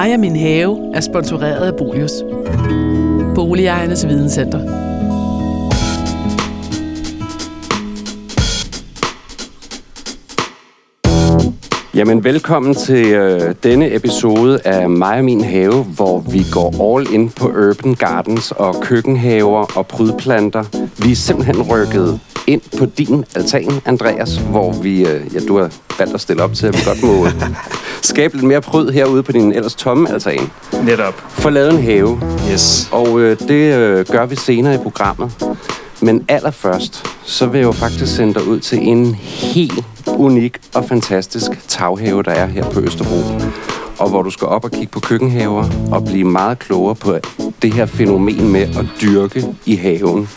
Mig og min have er sponsoreret af Bolius. Boligejernes Videnscenter. Jamen, velkommen til øh, denne episode af Mig og min have, hvor vi går all in på urban gardens og køkkenhaver og prydplanter. Vi er simpelthen rykket ind på din altan, Andreas, hvor vi, øh, ja, du har valgt at stille op til, at vi godt må skabe lidt mere pryd herude på din ellers tomme altan. Netop. Få lavet en have, Yes. og øh, det øh, gør vi senere i programmet. Men allerførst, så vil jeg jo faktisk sende dig ud til en helt unik og fantastisk taghave, der er her på Østerbro. Og hvor du skal op og kigge på køkkenhaver og blive meget klogere på det her fænomen med at dyrke i haven.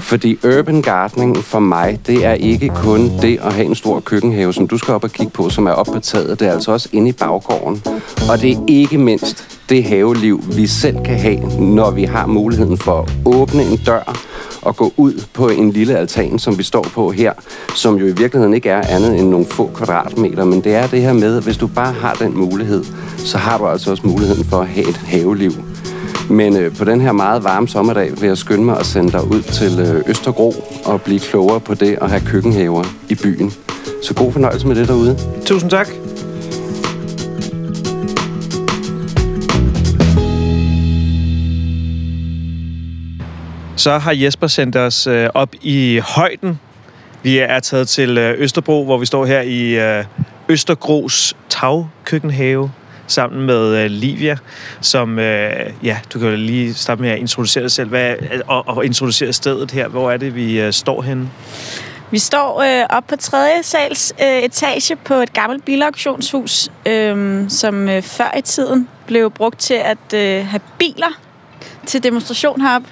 Fordi urban gardening for mig, det er ikke kun det at have en stor køkkenhave, som du skal op og kigge på, som er oppe på taget. Det er altså også inde i baggården. Og det er ikke mindst det haveliv, vi selv kan have, når vi har muligheden for at åbne en dør og gå ud på en lille altan, som vi står på her, som jo i virkeligheden ikke er andet end nogle få kvadratmeter, men det er det her med, at hvis du bare har den mulighed, så har du altså også muligheden for at have et haveliv. Men øh, på den her meget varme sommerdag vil jeg skynde mig at sende dig ud til øh, Østergro og blive klogere på det at have køkkenhaver i byen. Så god fornøjelse med det derude. Tusind tak. Så har Jesper sendt os øh, op i højden. Vi er taget til øh, Østerbro, hvor vi står her i øh, Østergros tagkøkkenhave sammen med øh, Livia, som, øh, ja, du kan jo lige starte med at introducere dig selv hvad, og, og introducere stedet her. Hvor er det, vi øh, står henne? Vi står øh, op på tredje sals øh, etage på et gammelt bilauktionshus, øh, som øh, før i tiden blev brugt til at øh, have biler til demonstration heroppe.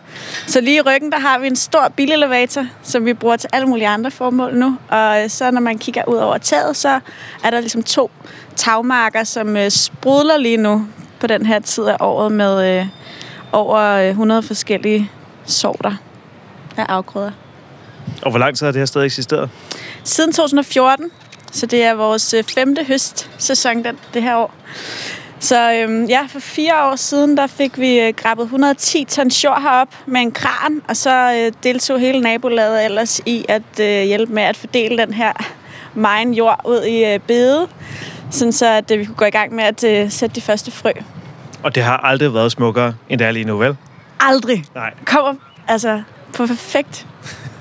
Så lige i ryggen, der har vi en stor bilelevator, som vi bruger til alle mulige andre formål nu. Og øh, så når man kigger ud over taget, så er der ligesom to tagmarker, som øh, sprudler lige nu på den her tid af året med øh, over øh, 100 forskellige sorter af afgrøder. Og hvor lang tid har det her sted eksisteret? Siden 2014, så det er vores øh, femte høstsæson den, det her år. Så øhm, ja, for fire år siden, der fik vi øh, grabbet 110 tons jord herop med en kran, og så øh, deltog hele nabolaget ellers i at øh, hjælpe med at fordele den her megen jord ud i øh, bede, sådan så at øh, vi kunne gå i gang med at øh, sætte de første frø. Og det har aldrig været smukkere, end det er lige nu, vel? Aldrig Nej. kommer altså på perfekt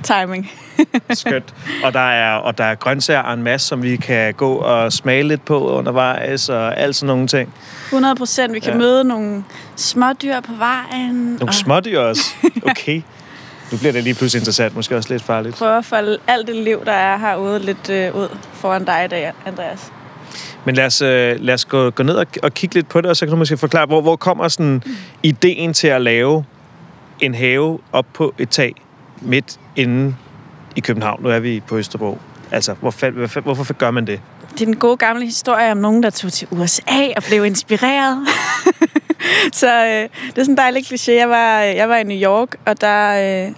timing. Skønt. Og der er, og der er grøntsager en masse, som vi kan gå og smage lidt på undervejs, og alt sådan nogle ting. 100 procent. Vi kan Ja. møde nogle smådyr på vejen. Nogle og smådyr også. Okay. Nu bliver det lige pludselig interessant, måske også lidt farligt. prøve at folde alt det liv, der er herude, lidt øh, ud foran dig i dag, Andreas. Men lad os, øh, lad os gå, gå ned og, og kigge lidt på det, og så kan du måske forklare, hvor, hvor kommer sådan ideen til at lave en have op på et tag midt inde i København. Nu er vi på Østerbro. Altså, hvorfor, hvorfor, hvorfor gør man det? Det er den gode gamle historie om nogen, der tog til USA og blev inspireret. så øh, det er sådan en dejlig kliché. Jeg var, jeg var i New York, og der... Øh,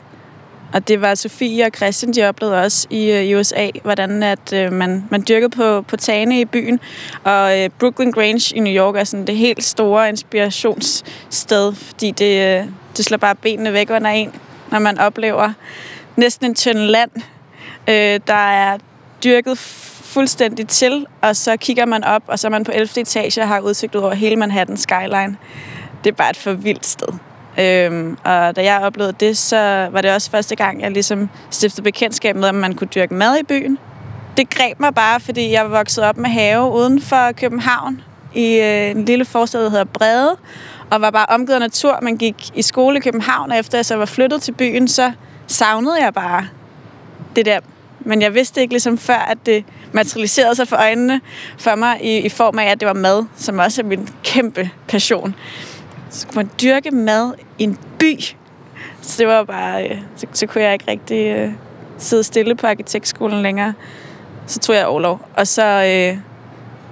og det var Sofie og Christian, de oplevede også i, øh, i USA, hvordan at, øh, man, man dyrkede på, på tagene i byen. Og øh, Brooklyn Grange i New York er sådan det helt store inspirationssted, fordi det, øh, det slår bare benene væk under en, når man oplever næsten en tynd land, øh, der er dyrket fuldstændig til, og så kigger man op, og så er man på 11. etage og har udsigt ud over hele Manhattan skyline. Det er bare et for vildt sted. Øhm, og da jeg oplevede det, så var det også første gang, jeg ligesom stiftede bekendtskab med, at man kunne dyrke mad i byen. Det greb mig bare, fordi jeg var vokset op med have uden for København, i øh, en lille forstad, der hedder Brede, og var bare omgivet af natur. Man gik i skole i København, og efter jeg så var flyttet til byen, så savnede jeg bare det der. Men jeg vidste ikke ligesom før, at det materialiserede sig for øjnene for mig i, i form af, at det var mad, som også er min kæmpe passion. Så kunne man dyrke mad i en by. Så det var bare, øh, så, så kunne jeg ikke rigtig øh, sidde stille på arkitektskolen længere. Så tog jeg overlov. Og så øh,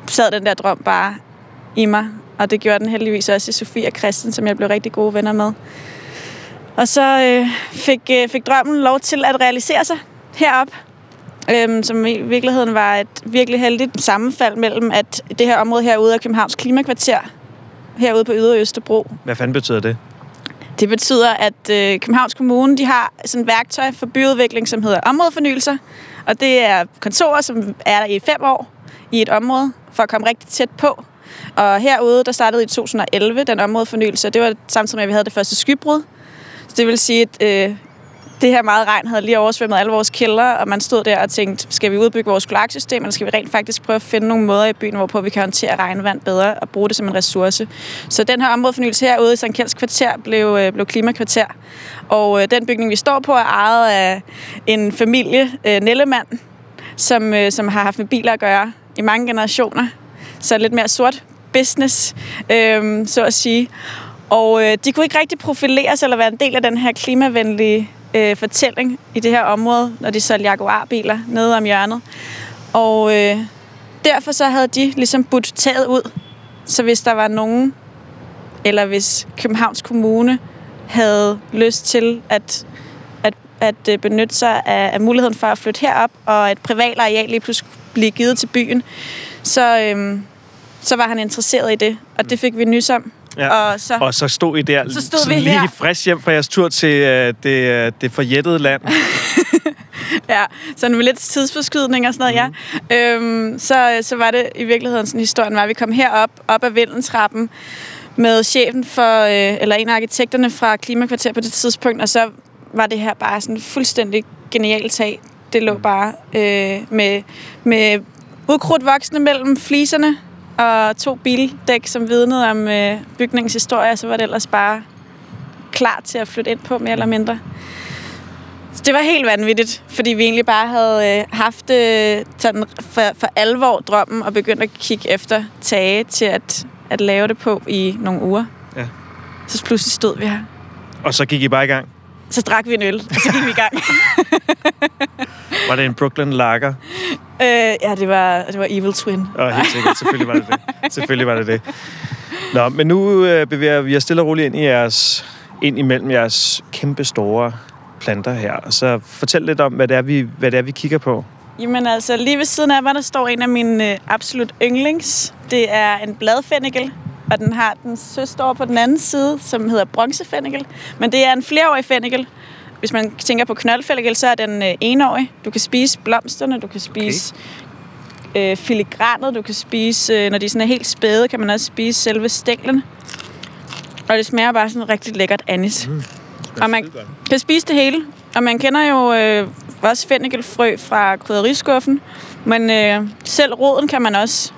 sad den der drøm bare i mig. Og det gjorde den heldigvis også i Sofie og Christian, som jeg blev rigtig gode venner med. Og så øh, fik, øh, fik drømmen lov til at realisere sig herop, øhm, som i virkeligheden var et virkelig heldigt sammenfald mellem, at det her område herude af Københavns Klimakvarter herude på Ydre Østerbro. Hvad fanden betyder det? Det betyder, at øh, Københavns Kommune de har sådan et værktøj for byudvikling, som hedder områdefornyelser. Og det er kontorer, som er der i fem år i et område, for at komme rigtig tæt på. Og herude, der startede i 2011 den områdefornyelse, og det var samtidig med, at vi havde det første skybrud. Så det vil sige, at øh, det her meget regn havde lige oversvømmet alle vores kælder, og man stod der og tænkte, skal vi udbygge vores kloaksystem, eller skal vi rent faktisk prøve at finde nogle måder i byen, hvorpå vi kan håndtere regnvand bedre og bruge det som en ressource. Så den her områdefornyelse herude i St. Kjelds kvarter blev, øh, blev klimakvarter. Og øh, den bygning, vi står på, er ejet af en familie, øh, Nellemand, som, øh, som har haft med biler at gøre i mange generationer. Så lidt mere sort business, øh, så at sige. Og øh, de kunne ikke rigtig profilere sig eller være en del af den her klimavenlige øh, fortælling i det her område, når de solgte Jaguar-biler nede om hjørnet. Og øh, derfor så havde de ligesom budt taget ud. Så hvis der var nogen, eller hvis Københavns Kommune havde lyst til at, at, at øh, benytte sig af, af muligheden for at flytte herop, og et privat areal lige pludselig blive givet til byen, så, øh, så var han interesseret i det. Og det fik vi nys om. Ja. Og så, Og så stod I der, Så stod vi lige her. frisk hjem fra jeres tur til uh, det, uh, det forjættede land. Ja, sådan med lidt tidsforskydning og sådan noget, mm. ja. Øhm, så, så var det i virkeligheden sådan historien var, at vi kom herop, op ad vindeltrappen med chefen for, øh, eller en af arkitekterne fra Klimakvarter på det tidspunkt, og så var det her bare sådan fuldstændig genialt tag. Det lå bare øh, med, med ukrudt voksne mellem fliserne og to bildæk, som vidnede om øh, bygningens historie, så var det ellers bare klar til at flytte ind på, mere eller mindre. Så det var helt vanvittigt, fordi vi egentlig bare havde øh, haft øh, sådan for, for alvor drømmen og begyndt at kigge efter tage til at, at lave det på i nogle uger. Ja. Så pludselig stod vi her. Og så gik I bare i gang. Så drak vi en øl, og så gik vi i gang. Var det en Brooklyn Lager? øh, ja, det var, det var Evil Twin. Og helt sikkert, selvfølgelig var det det. Selvfølgelig var det det. Nå, men nu øh, bevæger vi os stille og roligt ind i jeres, ind imellem jeres kæmpe store planter her. Så fortæl lidt om, hvad det er, vi, hvad det er, vi kigger på. Jamen altså, lige ved siden af mig, der står en af mine øh, absolut yndlings. Det er en bladfænnikel, og den har den søster over på den anden side, som hedder bronzefænnikel. Men det er en flereårig fænnikel. Hvis man tænker på knoldfænnikel, så er den øh, enårig. Du kan spise blomsterne, du kan spise okay. øh, filigranet, du kan spise, øh, når de sådan er helt spæde, kan man også spise selve stænglen. Og det smager bare sådan rigtig lækkert anis. Mm. Og man kan spise det hele. Og man kender jo øh, også fennikelfrø fra krydderiskuffen. Men øh, selv roden kan man også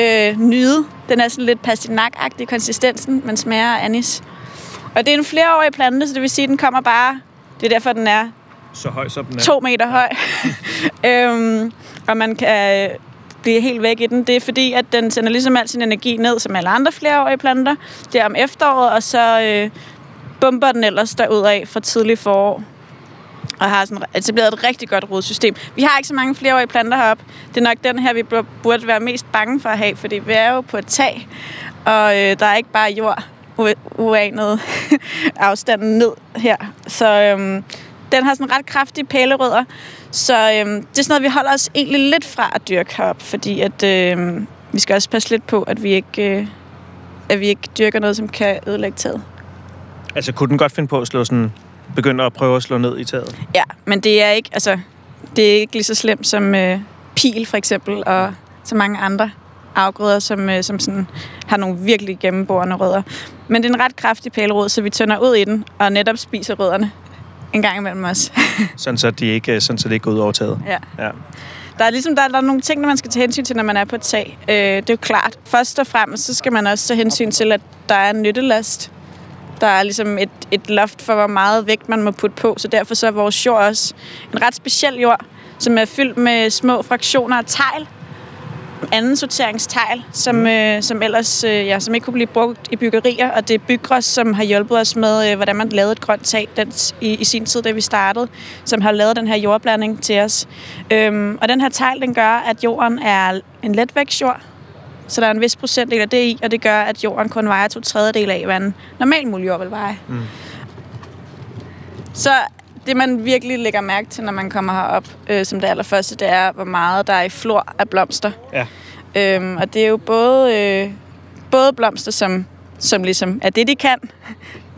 øh, nyde. Den er sådan lidt pastinak-agtig i konsistensen, men smager af anis. Og det er en flereårig plante, så det vil sige, at den kommer bare... Det er derfor, den er Så høj som den er. to meter høj. øhm, og man kan øh, blive helt væk i den. Det er fordi, at den sender ligesom al sin energi ned, som alle andre flereårige planter. Det er om efteråret, og så øh, bomber den ellers derudad fra tidlig forår. Og har sådan etableret et rigtig godt rodsystem. Vi har ikke så mange flereårige planter heroppe. Det er nok den her, vi burde være mest bange for at have, fordi vi er jo på et tag, og øh, der er ikke bare jord u- uanet afstanden ned her. Så øhm, den har sådan ret kraftige pælerødder. Så øhm, det er sådan noget, vi holder os egentlig lidt fra at dyrke herop, fordi at, øhm, vi skal også passe lidt på, at vi ikke, øh, at vi ikke dyrker noget, som kan ødelægge taget. Altså, kunne den godt finde på at slå sådan... Begynde at prøve at slå ned i taget? Ja, men det er ikke, altså, det er ikke lige så slemt som øh, pil for eksempel, og så mange andre afgrøder, som, øh, som sådan, har nogle virkelig gennemborende rødder. Men det er en ret kraftig pælerod, så vi tønder ud i den, og netop spiser rødderne en gang imellem os. Sådan så, de ikke, sådan så det ikke går ud over taget. ja. Ja. Der er ligesom der, der er nogle ting, man skal tage hensyn til, når man er på et tag. Øh, det er jo klart. Først og fremmest, så skal man også tage hensyn til, at der er en nyttelast. Der er ligesom et, et loft for, hvor meget vægt man må putte på, så derfor så er vores jord også en ret speciel jord, som er fyldt med små fraktioner af tegl. Anden sorteringstegl, som, øh, som ellers øh, ja, som ikke kunne blive brugt i byggerier, og det er Bygros, som har hjulpet os med, øh, hvordan man lavede et grønt tag den, i, i sin tid, da vi startede, som har lavet den her jordblanding til os. Øhm, og den her tegl, den gør, at jorden er en letvægtsjord, så der er en vis procentdel af det i, og det gør, at jorden kun vejer to tredjedel af, hvad en normal muldjord vil veje. Mm. Så det, man virkelig lægger mærke til, når man kommer herop, øh, som det allerførste, det er, hvor meget der er i flor af blomster. Ja. Øhm, og det er jo både, øh, både blomster, som som ligesom er det, de kan.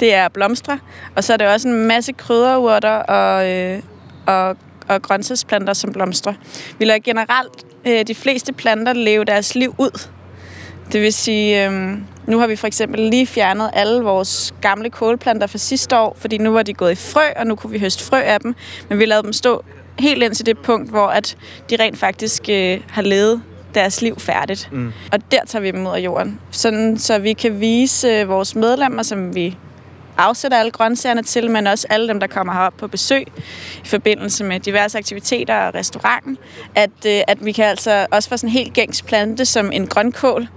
Det er blomstre. Og så er det også en masse krydderurter og, øh, og, og grøntsagsplanter, som blomstrer. Vi lader generelt øh, de fleste planter leve deres liv ud. Det vil sige, øh, nu har vi for eksempel lige fjernet alle vores gamle kålplanter fra sidste år, fordi nu var de gået i frø, og nu kunne vi høste frø af dem. Men vi lavede dem stå helt ind til det punkt, hvor at de rent faktisk øh, har levet deres liv færdigt. Mm. Og der tager vi dem ud af jorden. Sådan, så vi kan vise øh, vores medlemmer, som vi afsætter alle grøntsagerne til, men også alle dem, der kommer herop på besøg i forbindelse med diverse aktiviteter og restauranten, at, øh, at vi kan altså også få sådan en helt gængs plante som en grønkål,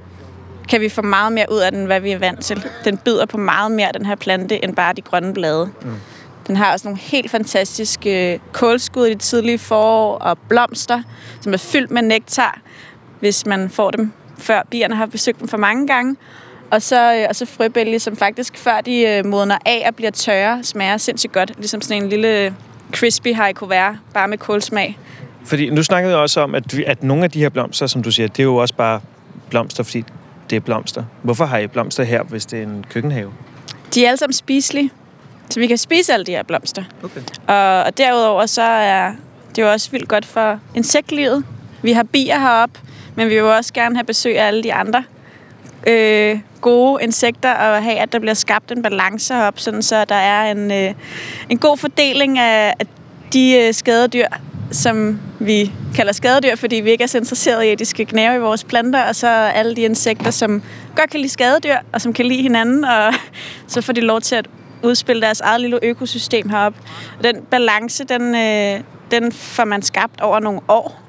kan vi få meget mere ud af den, hvad vi er vant til. Den byder på meget mere, den her plante, end bare de grønne blade. Mm. Den har også nogle helt fantastiske kålskud i det tidlige forår og blomster, som er fyldt med nektar, hvis man får dem før bierne har besøgt dem for mange gange. Og så, øh, og så frøbælge, som faktisk før de øh, modner af og bliver tørre, smager sindssygt godt. Ligesom sådan en lille crispy være, bare med kålsmag. Fordi nu snakkede jeg også om, at, at nogle af de her blomster, som du siger, det er jo også bare blomster, fordi det er blomster. Hvorfor har I blomster her, hvis det er en køkkenhave? De er alle sammen spiselige, så vi kan spise alle de her blomster. Okay. Og, og derudover så er det jo også vildt godt for insektlivet. Vi har bier heroppe, men vi vil også gerne have besøg af alle de andre øh, gode insekter og have, at der bliver skabt en balance heroppe, sådan så der er en, øh, en god fordeling af, af de øh, skadedyr, som vi kalder skadedyr, fordi vi ikke er så interesserede i, at de skal gnave i vores planter, og så alle de insekter, som godt kan lide skadedyr, og som kan lide hinanden, og så får de lov til at udspille deres eget lille økosystem heroppe. Og den balance, den, øh, den får man skabt over nogle år,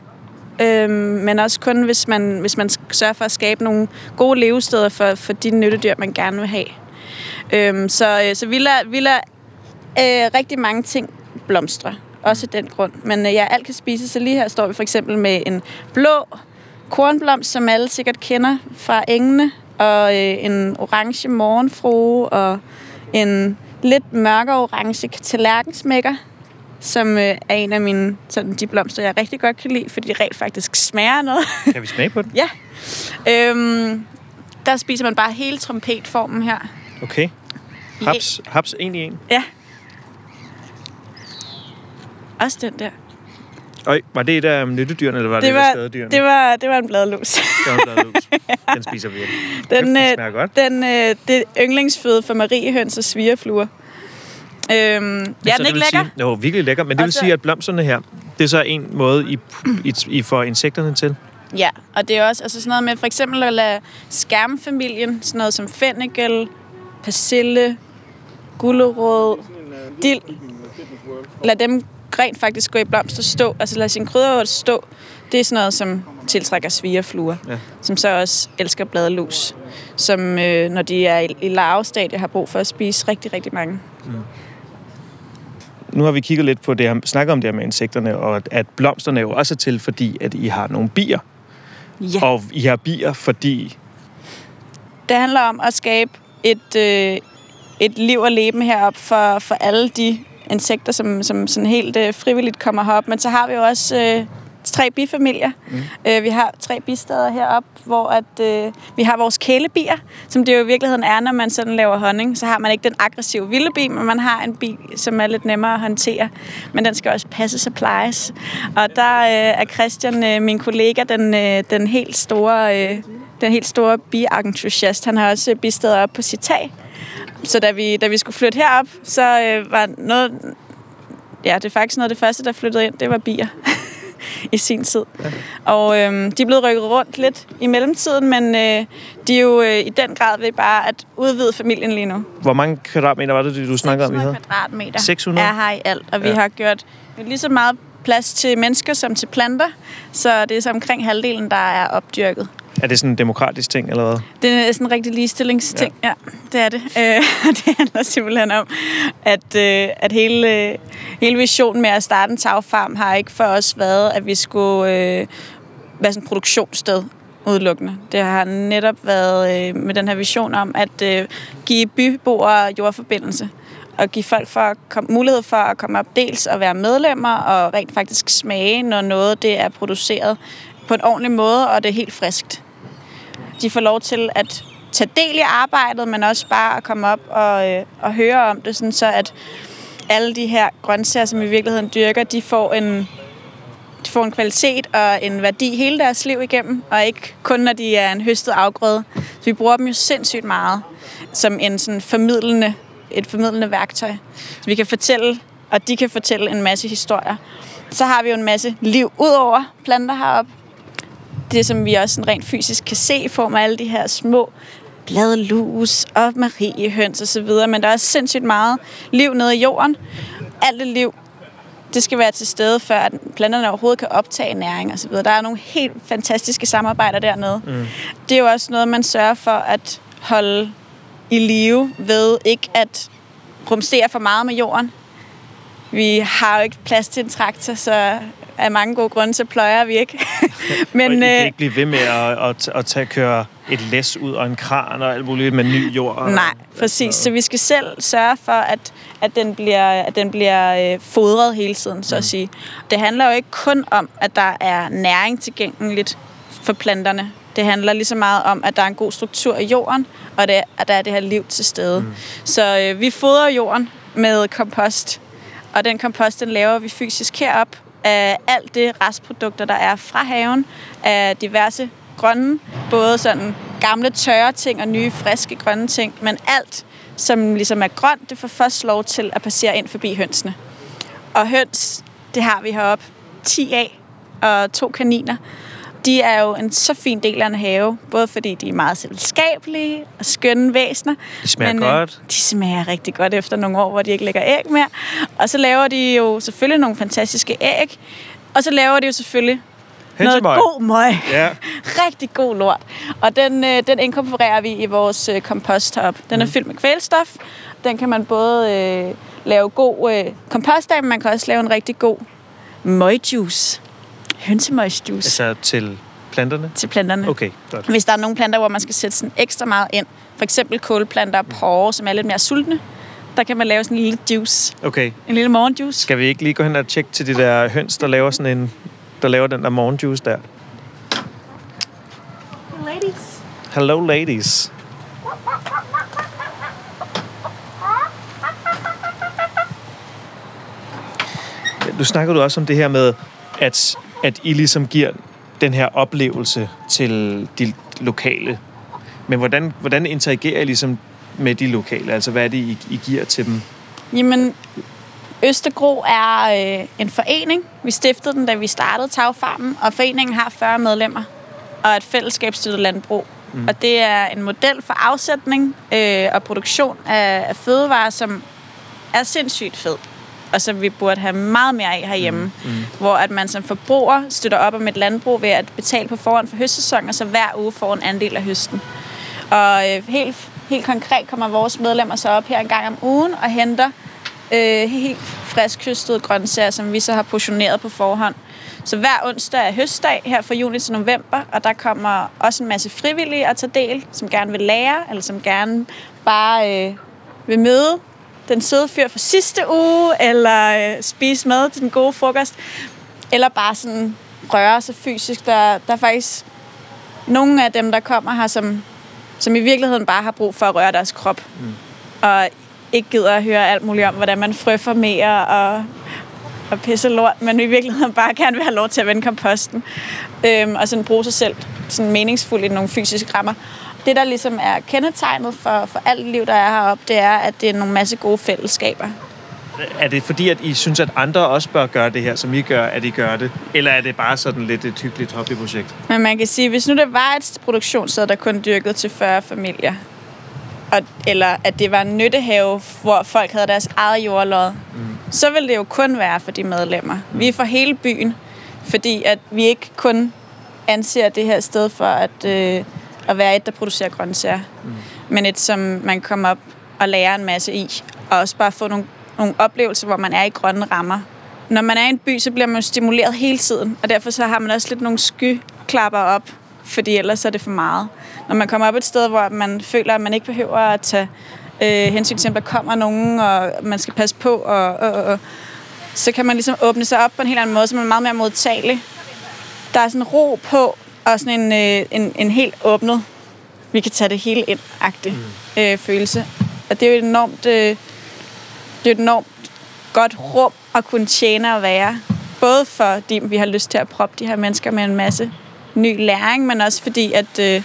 øhm, men også kun, hvis man, hvis man sørger for at skabe nogle gode levesteder for, for de nyttedyr, man gerne vil have. Øhm, så, øh, så vi lader, vi lader øh, rigtig mange ting blomstre, også den grund. Men øh, ja, alt kan spises, så lige her står vi for eksempel med en blå kornblomst, som alle sikkert kender fra engene, og øh, en orange morgenfrue, og en lidt mørkere orange tallerkensmækker, som øh, er en af mine sådan, de blomster, jeg rigtig godt kan lide, fordi de rent faktisk smager noget. Kan vi smage på den? ja. Øhm, der spiser man bare hele trompetformen her. Okay. Haps, haps en i en. Ja. Også den der. Øj, var det et af nyttedyrene, eller var det, Det var, skadedyrene? det var, det var en bladlus. det var en bladlus. Den spiser vi. Den, Den øh, smager godt. den, øh, det er yndlingsføde for mariehøns og svigerfluer. Øhm, ja, den er ikke lækker. Sige, jo, virkelig lækker. Men det Og vil så- sige, at blomsterne her, det er så en måde, I, I, I får insekterne til. Ja, og det er også altså sådan noget med for eksempel at lade skærmfamilien, sådan noget som fennikel, persille, gulerod, dild, lad dem rent faktisk gå i blomster stå, altså lad sin krydderurt stå. Det er sådan noget, som tiltrækker svigerfluer, Ja. som så også elsker bladelus, som øh, når de er i, i larvestadie har brug for at spise rigtig, rigtig mange. Nu har vi kigget lidt på det her, snakket om det her med insekterne, og at- at blomsterne jo også er til, fordi at I har nogle bier. Ja. Og I har bier, fordi... Det handler om at skabe et, øh, et liv og leben heroppe for, for alle de insekter, som, som sådan helt øh, frivilligt kommer herop. Men så har vi jo også øh, tre bifamilier. Mm. Øh, vi har tre bisteder heroppe, hvor at, øh, vi har vores kælebier, som det jo i virkeligheden er, når man sådan laver honning. Så har man ikke den aggressive vilde bi, men man har en bi, som er lidt nemmere at håndtere. Men den skal også passes og plejes. Og der øh, er Christian, øh, min kollega, den, øh, den helt store... Øh, den helt store bi-entusiast. Han har også bisteder op på sit tag. Så da vi, da vi skulle flytte herop, så øh, var noget... Ja, det er faktisk noget af det første, der flyttede ind. Det var bier i sin tid. Ja. Og øh, de er blevet rykket rundt lidt i mellemtiden, men øh, de er jo øh, i den grad ved bare at udvide familien lige nu. Hvor mange kvadratmeter var det, du snakkede om, I 600 havde? kvadratmeter 600? er her i alt, og vi Ja. har gjort lige så meget plads til mennesker som til planter, så det er så omkring halvdelen, der er opdyrket. Er det sådan en demokratisk ting, eller hvad? Det er sådan en rigtig ligestillingsting, ja. ja det er det. Øh, det handler simpelthen om, at, øh, at hele, hele visionen med at starte en tagfarm har ikke for os været, at vi skulle øh, være sådan et produktionssted udelukkende. Det har netop været øh, med den her vision om at øh, give byboere jordforbindelse og give folk for at komme, mulighed for at komme op dels og være medlemmer og rent faktisk smage, når noget det er produceret på en ordentlig måde, og det er helt friskt. De får lov til at tage del i arbejdet, men også bare at komme op og, øh, og høre om det, sådan så at alle de her grøntsager, som i virkeligheden dyrker, de får en, de får en kvalitet og en værdi hele deres liv igennem, og ikke kun når de er en høstet afgrøde. Så vi bruger dem jo sindssygt meget som en sådan formidlende, et formidlende værktøj. Så vi kan fortælle, og de kan fortælle en masse historier. Så har vi jo en masse liv ud over planter heroppe. Det, som vi også sådan rent fysisk kan se i form af alle de her små bladlus og mariehøns og så videre. Men der er sindssygt meget liv nede i jorden. Alt det liv, det skal være til stede, før at planterne overhovedet kan optage næring og så videre. Der er nogle helt fantastiske samarbejder dernede. Mm. Det er jo også noget, man sørger for at holde i live ved ikke at rumstere for meget med jorden. Vi har jo ikke plads til en traktor, så af mange gode grunde, så pløjer vi ikke. Men, og I kan ikke blive ved med at, at, at tage, køre et læs ud og en kran og alt muligt med ny jord. Nej, præcis. Så vi skal selv sørge for, at, at den bliver, at den bliver øh, fodret hele tiden, så mm. at sige. Det handler jo ikke kun om, at der er næring tilgængeligt for planterne. Det handler lige så meget om, at der er en god struktur i jorden, og det, at der er det her liv til stede. Mm. Så øh, vi fodrer jorden med kompost, og den kompost, den laver vi fysisk herop af alt det restprodukter, der er fra haven, af diverse grønne, både sådan gamle tørre ting og nye friske grønne ting, men alt, som ligesom er grønt, det får først lov til at passere ind forbi hønsene. Og høns, det har vi heroppe 10 af, og to kaniner de er jo en så fin del af en have, både fordi de er meget selskabelige og skønne væsener. De smager men, øh, godt. De smager rigtig godt efter nogle år, hvor de ikke lægger æg mere. Og så laver de jo selvfølgelig nogle fantastiske æg. Og så laver de jo selvfølgelig noget god møg. Ja. Rigtig god lort. Og den, øh, den inkorporerer vi i vores øh, komposthop. Den er mm. fyldt med kvælstof. Den kan man både øh, lave god øh, kompost af, men man kan også lave en rigtig god møgjuice. Hønsemøgsjuice. Altså til planterne? Til planterne. Okay, godt. Hvis der er nogle planter, hvor man skal sætte sådan ekstra meget ind, for eksempel kålplanter og porre, som er lidt mere sultne, der kan man lave sådan en lille juice. Okay. En lille morgenjuice. Skal vi ikke lige gå hen og tjekke til de der høns, der laver sådan en, der laver den der morgenjuice der? Ladies. Hello, ladies. Nu snakker du også om det her med, at at I ligesom giver den her oplevelse til de lokale. Men hvordan, hvordan interagerer I ligesom med de lokale? Altså, hvad er det, I, I giver til dem? Jamen, Østergro er øh, en forening. Vi stiftede den, da vi startede Tagfarmen, og foreningen har 40 medlemmer og et fællesskabsstøttet landbrug. Mm. Og det er en model for afsætning øh, og produktion af, af fødevarer, som er sindssygt fed og som vi burde have meget mere af herhjemme. Mm. Mm. Hvor at man som forbruger støtter op om et landbrug ved at betale på forhånd for høstsæsonen, og så hver uge får en andel af høsten. Og øh, helt, helt konkret kommer vores medlemmer så op her en gang om ugen og henter øh, helt frisk høstede grøntsager, som vi så har portioneret på forhånd. Så hver onsdag er høstdag her fra juni til november, og der kommer også en masse frivillige at tage del, som gerne vil lære, eller som gerne bare øh, vil møde den søde fyr fra sidste uge, eller øh, spise mad til den gode frokost, eller bare sådan røre sig fysisk. Der, der er faktisk nogle af dem, der kommer her, som, som i virkeligheden bare har brug for at røre deres krop. Mm. Og ikke gider at høre alt muligt om, hvordan man frøffer mere og, og pisse lort, men i virkeligheden bare gerne vil have lov til at vende komposten. Øhm, og sådan bruge sig selv sådan meningsfuldt i nogle fysiske rammer det, der ligesom er kendetegnet for, for alt liv, der er heroppe, det er, at det er nogle masse gode fællesskaber. Er det fordi, at I synes, at andre også bør gøre det her, som I gør, at I gør det? Eller er det bare sådan lidt et hyggeligt hobbyprojekt? Men man kan sige, hvis nu det var et produktionssted, der kun dyrkede til 40 familier, og, eller at det var en nyttehave, hvor folk havde deres eget jordlod, mm. så ville det jo kun være for de medlemmer. Mm. Vi er for hele byen, fordi at vi ikke kun anser det her sted for, at... Øh, at være et, der producerer grøntsager. Mm. Men et, som man kommer op og lærer en masse i. Og også bare få nogle, nogle oplevelser, hvor man er i grønne rammer. Når man er i en by, så bliver man stimuleret hele tiden. Og derfor så har man også lidt nogle skyklapper op. Fordi ellers er det for meget. Når man kommer op et sted, hvor man føler, at man ikke behøver at tage øh, hensyn til, at der kommer nogen, og man skal passe på, og, og, og, så kan man ligesom åbne sig op på en helt anden måde, så man er meget mere modtagelig. Der er sådan ro på, og sådan en, øh, en, en helt åbnet vi kan tage det hele ind mm. øh, følelse. Og det er jo et enormt, øh, det er et enormt godt rum at kunne tjene og være. Både fordi vi har lyst til at proppe de her mennesker med en masse ny læring, men også fordi, at øh,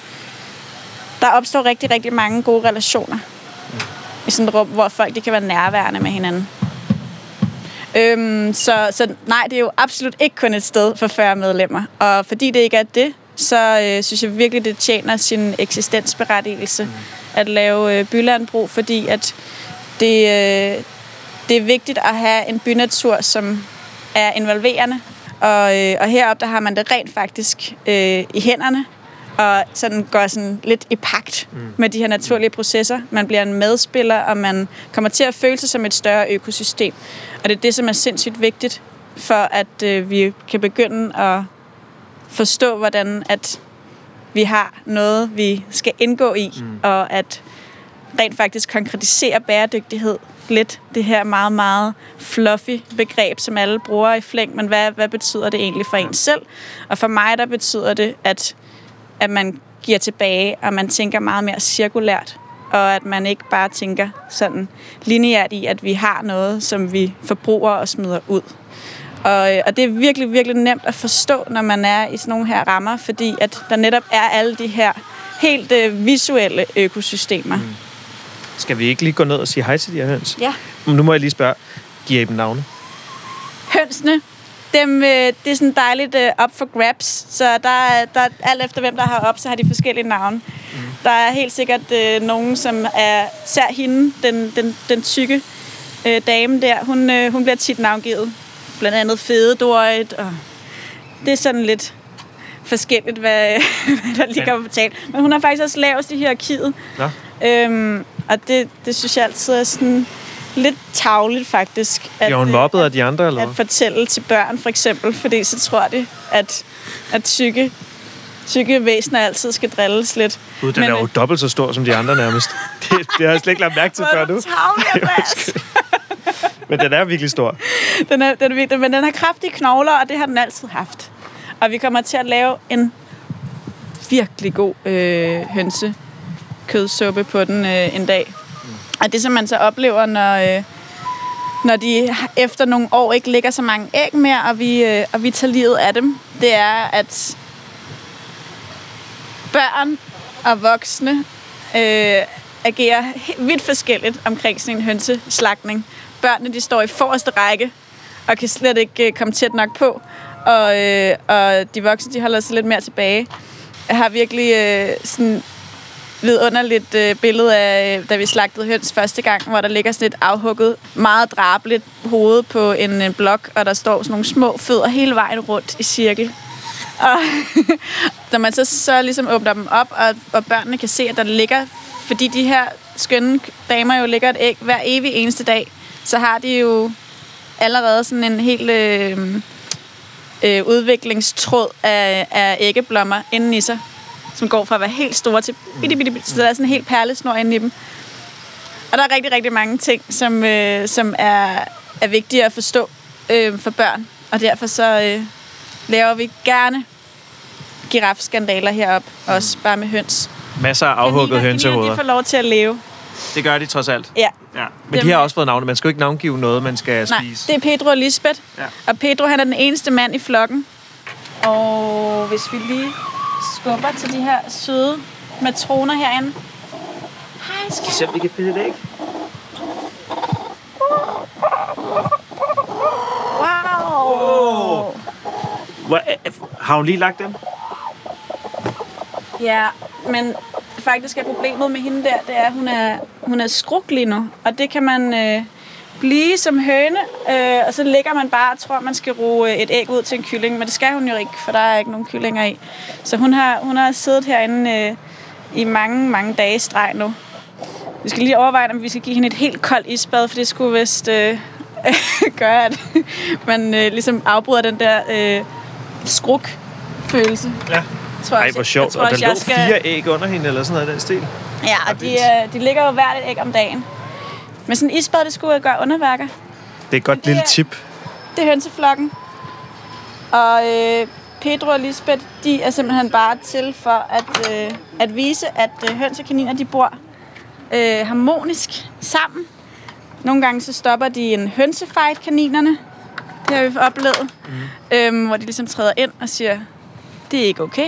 der opstår rigtig, rigtig mange gode relationer i sådan et rum, hvor folk de kan være nærværende med hinanden. Øhm, så, så nej, det er jo absolut ikke kun et sted for 40 medlemmer. Og fordi det ikke er det, så øh, synes jeg virkelig, det tjener sin eksistensberettigelse mm. at lave øh, bylandbrug, fordi at det, øh, det er vigtigt at have en bynatur, som er involverende. Og, øh, og heroppe, der har man det rent faktisk øh, i hænderne, og sådan går sådan lidt i pagt mm. med de her naturlige processer. Man bliver en medspiller, og man kommer til at føle sig som et større økosystem. Og det er det, som er sindssygt vigtigt, for at øh, vi kan begynde at forstå, hvordan at vi har noget, vi skal indgå i, mm. og at rent faktisk konkretisere bæredygtighed lidt. Det her meget, meget fluffy begreb, som alle bruger i flæng, men hvad, hvad betyder det egentlig for en selv? Og for mig, der betyder det, at, at man giver tilbage, og man tænker meget mere cirkulært, og at man ikke bare tænker sådan lineært i, at vi har noget, som vi forbruger og smider ud. Og, øh, og det er virkelig, virkelig nemt at forstå, når man er i sådan nogle her rammer, fordi at der netop er alle de her helt øh, visuelle økosystemer. Mm. Skal vi ikke lige gå ned og sige hej til de her høns? Ja. Nu må jeg lige spørge, giver I dem navne? Hønsene, dem, øh, det er sådan dejligt øh, op for grabs, så der, er, der alt efter hvem der har op, så har de forskellige navne. Mm. Der er helt sikkert øh, nogen, som er sær hende, den, den, den tykke øh, dame der, hun, øh, hun bliver tit navngivet. Blandt andet Fede Dorit, og det er sådan lidt forskelligt, hvad, hvad der ligger på tale. Men hun har faktisk også lavest i hierarkiet. Ja. Øhm, og det, det synes jeg altid er sådan lidt tavligt faktisk. At, Bliver hun øh, mobbet af de andre, eller at fortælle til børn, for eksempel, fordi så tror de, at, at tykke, tykke væsener altid skal drilles lidt. Gud, den Men, er jo øh, dobbelt så stor som de andre nærmest. Det, det har jeg slet ikke lagt mærke til før er nu. tavlig. Men den er virkelig stor. den er, den er men den har kraftige knogler, og det har den altid haft. Og vi kommer til at lave en virkelig god øh, hønsekødsuppe på den øh, en dag. Og det, som man så oplever, når, øh, når de efter nogle år ikke lægger så mange æg mere, og vi, øh, og vi tager livet af dem, det er, at børn og voksne øh, agerer vidt forskelligt omkring sådan en hønseslagtning. Børnene de står i forreste række og kan slet ikke øh, komme tæt nok på, og, øh, og de voksne de holder sig lidt mere tilbage. Jeg har virkelig øh, sådan vidunderligt øh, billede af, øh, da vi slagtede høns første gang, hvor der ligger sådan et afhugget, meget drabeligt hoved på en, en blok, og der står sådan nogle små fødder hele vejen rundt i cirkel. Og når man så, så ligesom åbner dem op, og, og børnene kan se, at der ligger, fordi de her skønne damer jo ligger et æg hver evig eneste dag, så har de jo allerede sådan en helt øh, øh, udviklingstråd af, af æggeblommer inden i sig, som går fra at være helt store til bitte, bitte, bitte, så der er sådan en helt perlesnor inde i dem. Og der er rigtig, rigtig mange ting, som, øh, som er, er vigtige at forstå øh, for børn. Og derfor så øh, laver vi gerne girafskandaler herop, også bare med høns. Masser af afhugget hønsehoveder. de får lov til at leve. Det gør de trods alt. Ja. Ja. Men Dem- de har også fået navne. Man skal jo ikke navngive noget, man skal Nej, spise. det er Pedro og Lisbeth. Ja. Og Pedro, han er den eneste mand i flokken. Og hvis vi lige skubber til de her søde matroner herinde. Hej, skal Se, om vi kan finde et æg. Wow! Hvor, øh, har hun lige lagt dem? Ja, men faktisk er problemet med hende der, det er, at hun er, hun er skruk lige nu. Og det kan man øh, blive som høne, øh, og så ligger man bare og tror, man skal roe øh, et æg ud til en kylling. Men det skal hun jo ikke, for der er ikke nogen kyllinger i. Så hun har, hun har siddet herinde øh, i mange, mange dage i streg nu. Vi skal lige overveje, om vi skal give hende et helt koldt isbad, for det skulle vist øh, gøre, at man øh, ligesom afbryder den der øh, skruk-følelse. Ja. Tror jeg Ej, hvor jeg sjovt. tror Og der også, lå jeg skal- fire æg under hende, eller sådan noget i den stil. Ja, og de, øh, de ligger jo hvert et æg om dagen. Men sådan en isbad, det skulle gøre underværker. Det er et godt det lille tip. Det er hønseflokken. Og øh, Pedro og Lisbeth, de er simpelthen bare til for at, øh, at vise, at øh, høns og kaniner, de bor øh, harmonisk sammen. Nogle gange så stopper de en hønsefight, kaninerne. Det har vi oplevet. Mm. Øhm, hvor de ligesom træder ind og siger, det er ikke okay.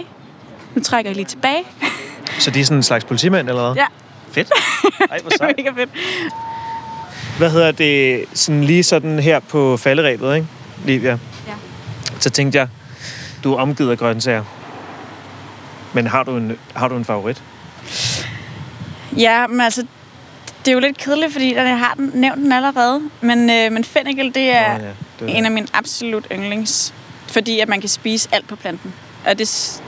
Nu trækker jeg lige tilbage. Så de er sådan en slags politimænd, eller hvad? Ja. Fedt. Ej, hvor Det er sejt. mega fedt. Hvad hedder det? Sådan lige sådan her på falderæbet, ikke? Livia. Ja. Så tænkte jeg, du er omgivet af grøntsager. Men har du en, har du en favorit? Ja, men altså, det er jo lidt kedeligt, fordi jeg har den, nævnt den allerede. Men, øh, men fennikel, det er Nå, ja, det er en af mine absolut yndlings. Fordi at man kan spise alt på planten. Og det,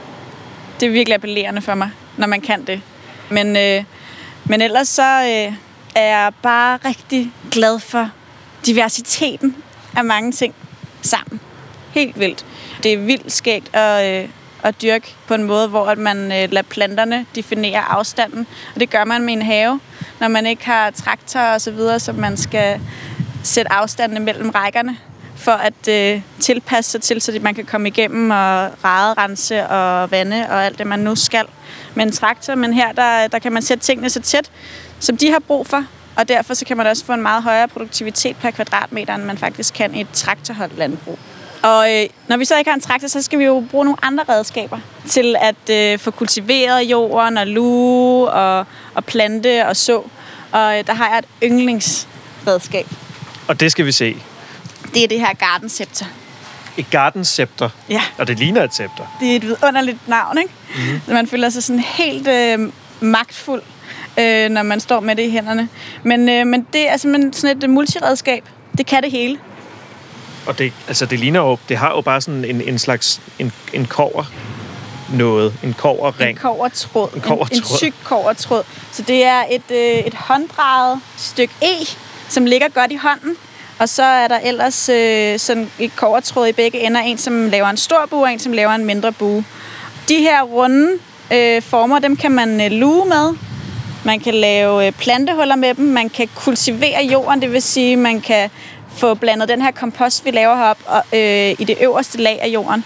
det er virkelig appellerende for mig, når man kan det. Men, øh, men ellers så øh, er jeg bare rigtig glad for diversiteten af mange ting sammen. Helt vildt. Det er vildt skægt at, øh, at dyrke på en måde, hvor at man øh, lader planterne definere afstanden. Og det gør man med en have, når man ikke har traktor og så videre, så man skal sætte afstanden mellem rækkerne for at øh, tilpasse sig til, så man kan komme igennem og rade, rense og vande og alt det, man nu skal med en traktor. Men her, der, der kan man sætte tingene så tæt, som de har brug for. Og derfor så kan man også få en meget højere produktivitet per kvadratmeter, end man faktisk kan i et traktorholdt landbrug. Og øh, når vi så ikke har en traktor, så skal vi jo bruge nogle andre redskaber til at øh, få kultiveret jorden og luge og, og plante og så. Og øh, der har jeg et yndlingsredskab. Og det skal vi se. Det er det her garden scepter. Et gardenscepter. Ja, Og det ligner et scepter. det er et vidunderligt navn, ikke? Mm. Man føler sig sådan helt øh, magtfuld, øh, når man står med det i hænderne. Men, øh, men det er simpelthen sådan et øh, multiredskab. Det kan det hele. Og det, altså det ligner jo, det har jo bare sådan en, en slags, en, en kover noget, en koverring. En kovertråd. En kobbertråd. En, en tyk kovertråd. Så det er et, øh, et hånddrejet stykke E, som ligger godt i hånden. Og så er der ellers øh, sådan et kovertråd i begge ender. En, som laver en stor bue, og en, som laver en mindre bue. De her runde øh, former, dem kan man øh, luge med. Man kan lave øh, plantehuller med dem. Man kan kultivere jorden, det vil sige, man kan få blandet den her kompost, vi laver heroppe, og, øh, i det øverste lag af jorden.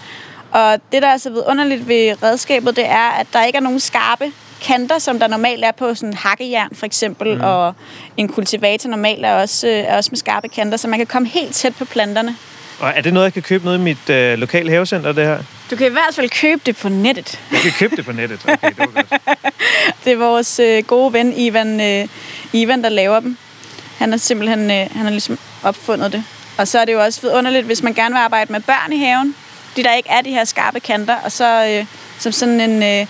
Og det, der er så vidunderligt ved redskabet, det er, at der ikke er nogen skarpe kanter, som der normalt er på sådan hakkejern for eksempel, mm. og en kultivator normalt er også, øh, er også med skarpe kanter, så man kan komme helt tæt på planterne. Og er det noget, jeg kan købe noget i mit øh, lokale havecenter, det her? Du kan i hvert fald købe det på nettet. Jeg kan købe det på nettet. Okay, det var godt. Det er vores øh, gode ven Ivan, øh, Ivan, der laver dem. Han har simpelthen øh, han har ligesom opfundet det. Og så er det jo også vidunderligt, hvis man gerne vil arbejde med børn i haven, fordi der ikke er de her skarpe kanter, og så øh, som sådan en øh,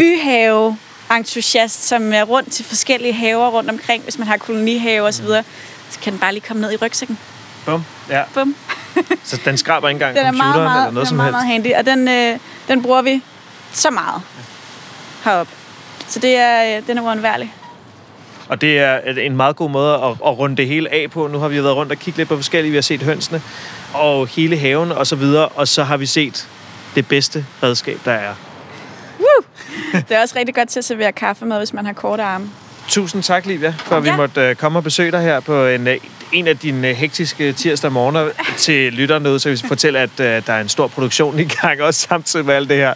byhave entusiast, som er rundt til forskellige haver rundt omkring, hvis man har kolonihave osv., så, så kan den bare lige komme ned i rygsækken. Bum. Ja. Bum. Så den skraber ikke engang Den er computeren meget, meget, eller noget den er som meget, helst? meget handy, og den, øh, den bruger vi så meget heroppe. Så det er, øh, den er uundværlig. Og det er en meget god måde at, at runde det hele af på. Nu har vi været rundt og kigget lidt på forskellige. Vi har set hønsene og hele haven og så videre. Og så har vi set det bedste redskab, der er. Det er også rigtig godt til at servere kaffe med, hvis man har korte arme. Tusind tak, Livia, for at vi Ja. måtte øh, komme og besøge dig her på en, øh, en af dine øh, hektiske tirsdag morgener til lytterne derude, så vi fortælle, at øh, der er en stor produktion i gang, også samtidig med alt det her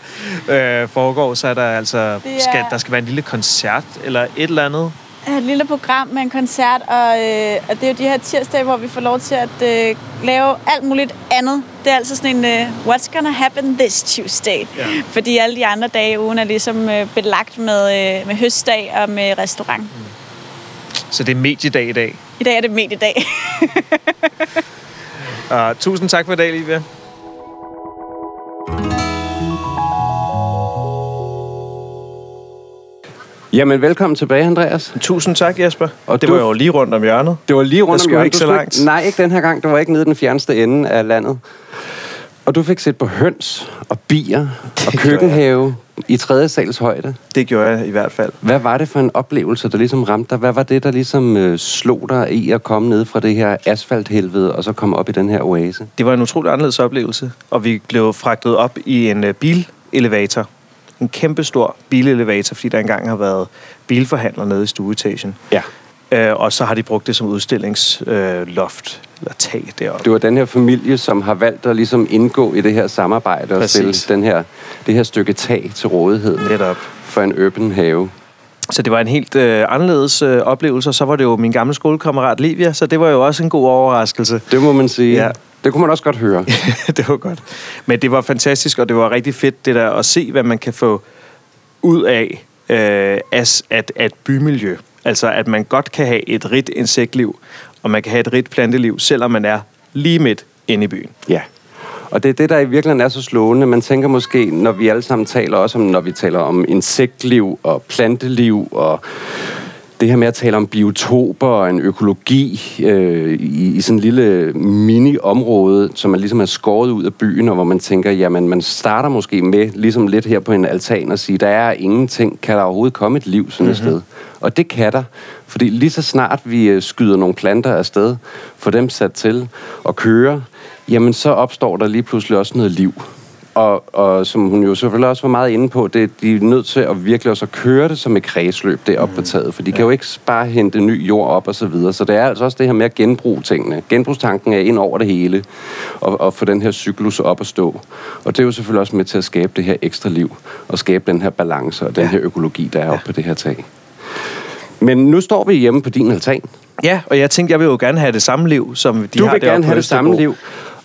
øh, foregår. Så er der altså, er- skal, der skal være en lille koncert eller et eller andet. Et lille program med en koncert, og, øh, og det er jo de her tirsdage, hvor vi får lov til at øh, lave alt muligt andet. Det er altså sådan en, øh, what's gonna happen this Tuesday? Ja. Fordi alle de andre dage i ugen er ligesom øh, belagt med, øh, med høstdag og med restaurant. Så det er mediedag i dag. I dag er det mediedag. Og tusind tak for i dag, Livia. Jamen, velkommen tilbage, Andreas. Tusind tak, Jesper. Og Og det du- var jo lige rundt om hjørnet. Det var lige rundt skulle hjørnet. ikke så langt. Nej, ikke den her gang. Det var ikke nede i den fjerneste ende af landet. Og du fik set på høns og bier og gjorde køkkenhave i tredje sals højde. Det gjorde jeg i hvert fald. Hvad var det for en oplevelse, der ligesom ramte dig? Hvad var det, der ligesom øh, slog dig i at komme ned fra det her asfalthelvede, og så komme op i den her oase? Det var en utrolig anderledes oplevelse, og vi blev fragtet op i en øh, bilelevator. En kæmpe stor bilelevator, fordi der engang har været bilforhandler nede i stueetagen. Ja. Øh, og så har de brugt det som udstillingsloft. Øh, loft. eller tag deroppe. Det var den her familie, som har valgt at ligesom indgå i det her samarbejde og Præcis. stille den her, det her stykke tag til rådighed Netop. for en open have. Så det var en helt øh, anderledes øh, oplevelse, og så var det jo min gamle skolekammerat Livia, så det var jo også en god overraskelse. Det må man sige. Ja. Det kunne man også godt høre. det var godt. Men det var fantastisk, og det var rigtig fedt det der at se, hvad man kan få ud af øh, as, at, at bymiljø. Altså, at man godt kan have et rigt insektliv, og man kan have et rigt planteliv, selvom man er lige midt inde i byen. Ja. Og det er det, der i virkeligheden er så slående. Man tænker måske, når vi alle sammen taler også om, når vi taler om insektliv og planteliv og det her med at tale om biotoper og en økologi øh, i, i sådan en lille mini-område, som man ligesom er skåret ud af byen, og hvor man tænker, jamen man starter måske med, ligesom lidt her på en altan, og sige, der er ingenting, kan der overhovedet komme et liv sådan et Mhm. sted? Og det kan der, fordi lige så snart vi øh, skyder nogle planter afsted, får dem sat til og kører, jamen så opstår der lige pludselig også noget liv. Og, og som hun jo selvfølgelig også var meget inde på, det, de er nødt til at virkelig også at køre det som et kredsløb deroppe på taget, for de kan jo ikke bare hente ny jord op og så videre. Så det er altså også det her med at genbruge tingene. Genbrugstanken er ind over det hele, og, og få den her cyklus op at stå. Og det er jo selvfølgelig også med til at skabe det her ekstra liv, og skabe den her balance og den her økologi, der er oppe på det her tag. Men nu står vi hjemme på din altan. Ja, og jeg tænkte, jeg vil jo gerne have det samme liv, som de du har vil deroppe gerne have det samme liv.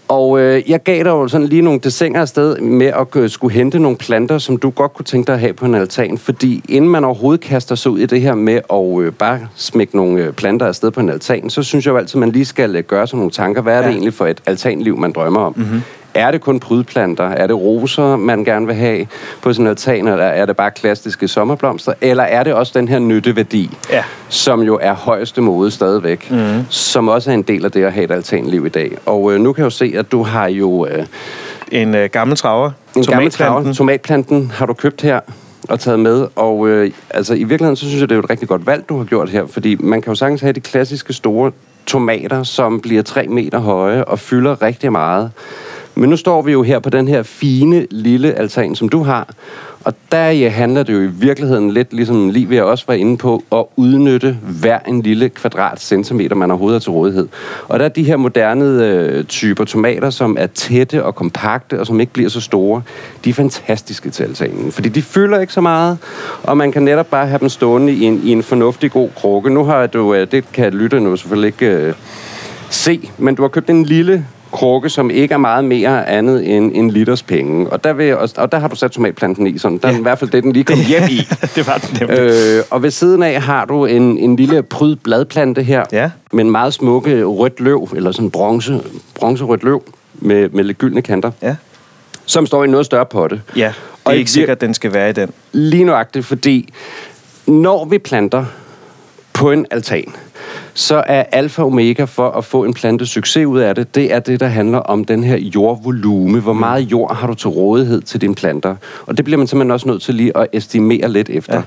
Og øh, jeg gav dig jo sådan lige nogle desinger afsted med at øh, skulle hente nogle planter, som du godt kunne tænke dig at have på en altan. Fordi inden man overhovedet kaster sig ud i det her med at øh, bare smække nogle øh, planter afsted på en altan, så synes jeg jo altid, at man lige skal øh, gøre sig nogle tanker. Hvad er det Ja. egentlig for et altanliv, man drømmer om? Mm-hmm. Er det kun prydplanter? Er det roser, man gerne vil have på sin altan? Eller er det bare klassiske sommerblomster? Eller er det også den her nytteværdi, Ja. som jo er højeste mode stadigvæk, mm. som også er en del af det at have et altanliv i dag. Og øh, nu kan jeg jo se, at du har jo øh, En øh, gammel traver. en gammel Tomatplanten. traver. Tomatplanten har du købt her og taget med. Og øh, altså, i virkeligheden, så synes jeg, det er jo et rigtig godt valg, du har gjort her. Fordi man kan jo sagtens have de klassiske store tomater, som bliver 3 meter høje og fylder rigtig meget. Men nu står vi jo her på den her fine, lille altan, som du har. Og der ja, handler det jo i virkeligheden lidt, ligesom Livia også var inde på, at udnytte hver en lille kvadratcentimeter, man overhovedet har til rådighed. Og der er de her moderne øh, typer tomater, som er tætte og kompakte, og som ikke bliver så store. De er fantastiske til altanen, fordi de fylder ikke så meget, og man kan netop bare have dem stående i en, i en fornuftig god krukke. Nu har du, øh, det kan lytterne jo selvfølgelig ikke øh, se, men du har købt en lille krukke, som ikke er meget mere andet end en liters penge. Og der, vil, også- og der har du sat tomatplanten i, sådan. Der er Ja. i hvert fald det, den lige kom hjem i. det var den nemlig. Øh, og ved siden af har du en, en lille pryd bladplante her, Ja. med en meget smukke rødt løv, eller sådan bronze, bronzerødt løv, med, med lidt gyldne kanter, Ja. som står i noget større potte. Ja, det Og er i ikke sikkert, at den skal være i den. Lige nøjagtigt, fordi når vi planter på en altan, så er alfa og omega for at få en plante succes ud af det, det er det, der handler om den her jordvolume. Hvor meget jord har du til rådighed til dine planter? Og det bliver man simpelthen også nødt til lige at estimere lidt efter. Ja.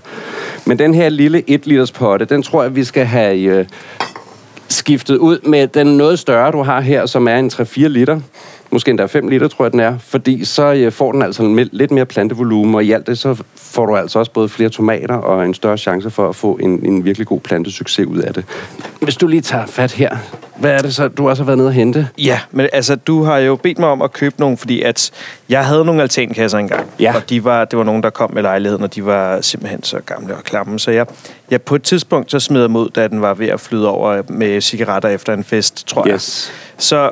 Men den her lille 1 liters potte, den tror jeg, vi skal have øh, skiftet ud med den noget større, du har her, som er en 3-4 liter. Måske endda 5 liter, tror jeg, den er. Fordi så øh, får den altså lidt mere plantevolumen, og i alt det, så får du altså også både flere tomater og en større chance for at få en, en virkelig god plantesucces ud af det. Hvis du lige tager fat her, hvad er det så, du også har været nede og hente? Ja, men altså, du har jo bedt mig om at købe nogle, fordi at jeg havde nogle altankasser engang. Ja. Og de var, det var nogen, der kom med lejligheden, og de var simpelthen så gamle og klamme. Så jeg, jeg på et tidspunkt så smed jeg mod, da den var ved at flyde over med cigaretter efter en fest, tror jeg. Yes. Så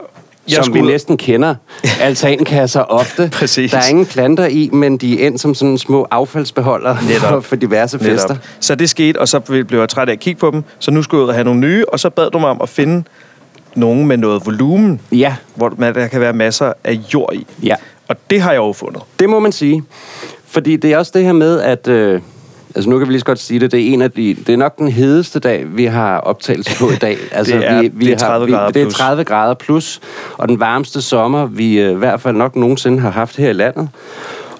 jeg som vi næsten kender altankasser ofte. Præcis. Der er ingen planter i, men de er endt som sådan små affaldsbeholdere Netop. for, for diverse fester. Netop. Så det skete, og så blev jeg træt af at kigge på dem. Så nu skulle jeg ud og have nogle nye, og så bad du mig om at finde nogen med noget volumen, Ja, hvor man- der kan være masser af jord i. ja. Og det har jeg jo fundet. Det må man sige. Fordi det er også det her med, at... Øh, altså nu kan vi lige så godt sige det. Det er, en af de, det er nok den hedeste dag, vi har optagelse på i dag. Altså, Det er- vi, vi det er 30 har, grader vi, Det er plus. 30 grader plus. Og den varmeste sommer, vi øh, i hvert fald nok nogensinde har haft her i landet.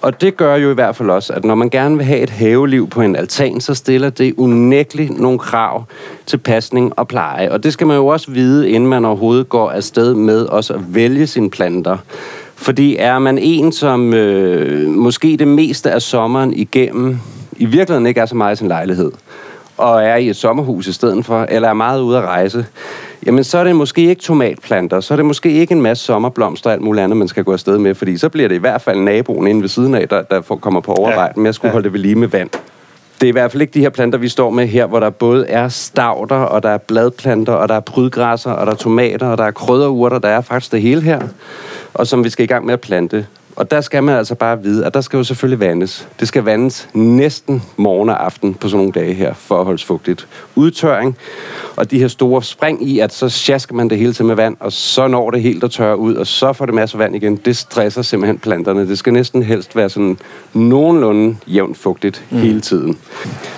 Og det gør jo i hvert fald også, at når man gerne vil have et haveliv på en altan, så stiller det unægteligt nogle krav til pasning og pleje. Og det skal man jo også vide, inden man overhovedet går afsted med også at vælge sine planter. Fordi er man en, som øh, måske det meste af sommeren igennem i virkeligheden ikke er så meget i sin lejlighed, og er i et sommerhus i stedet for, eller er meget ude at rejse, jamen så er det måske ikke tomatplanter, så er det måske ikke en masse sommerblomster og alt muligt andet, man skal gå afsted med, fordi så bliver det i hvert fald naboen inde ved siden af, der, der får- kommer på overvejen med at skulle Ja. holde det ved lige med vand. Det er i hvert fald ikke de her planter, vi står med her, hvor der både er stavter, og der er bladplanter, og der er prydgræsser, og der er tomater, og der er krydderurter. Der er faktisk det hele her, og som vi skal i gang med at plante. Og der skal man altså bare vide, at der skal jo selvfølgelig vandes. Det skal vandes næsten morgen og aften på sådan nogle dage her, for at holde fugtigt. Udtørring, og de her store spring i, at så sjasker man det hele til med vand, og så når det helt at tørre ud, og så får det masser af vand igen. Det stresser simpelthen planterne. Det skal næsten helst være sådan nogenlunde jævnt fugtigt mm. hele tiden.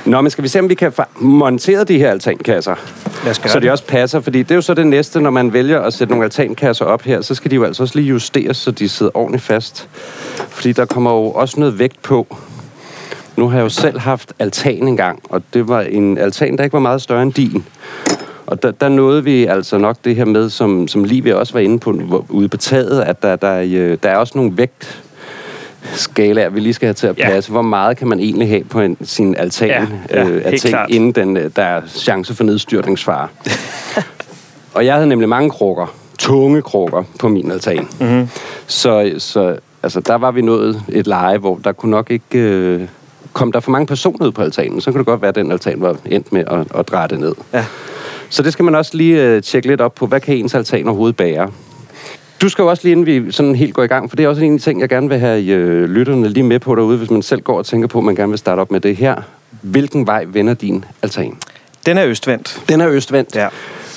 Nå, men skal vi se, om vi kan få monteret de her altankasser? Så de også passer, fordi det er jo så det næste, når man vælger at sætte nogle altankasser op her, så skal de jo altså også lige justeres, så de sidder ordentligt fast. Fordi der kommer jo også noget vægt på. Nu har jeg jo selv haft altan engang, og det var en altan, der ikke var meget større end din. Og der, der nåede vi altså nok det her med, som, som Livia også var inde på hvor, ude på taget, at der, der, øh, der er også nogle vægt skalaer, vi lige skal have til at Ja. passe. Hvor meget kan man egentlig have på en, sin altan Ja, ja, øh, af ting, klart. inden den, øh, der er chance for nedstyrtningsfare. og jeg havde nemlig mange krukker, tunge krukker på min altan. Mm-hmm. Så, så altså, der var vi nået et leje, hvor der kunne nok ikke... Øh, kom der for mange personer ud på altanen, så kunne det godt være, at den altan var endt med at, at dreje det ned. Ja. Så det skal man også lige øh, tjekke lidt op på. Hvad kan ens altan overhovedet bære? Du skal jo også lige, inden vi sådan helt går i gang, for det er også en af de ting, jeg gerne vil have øh, lytterne lige med på derude, hvis man selv går og tænker på, at man gerne vil starte op med det her. Hvilken vej vender din altan? Den er østvendt. Den er østvendt. Ja.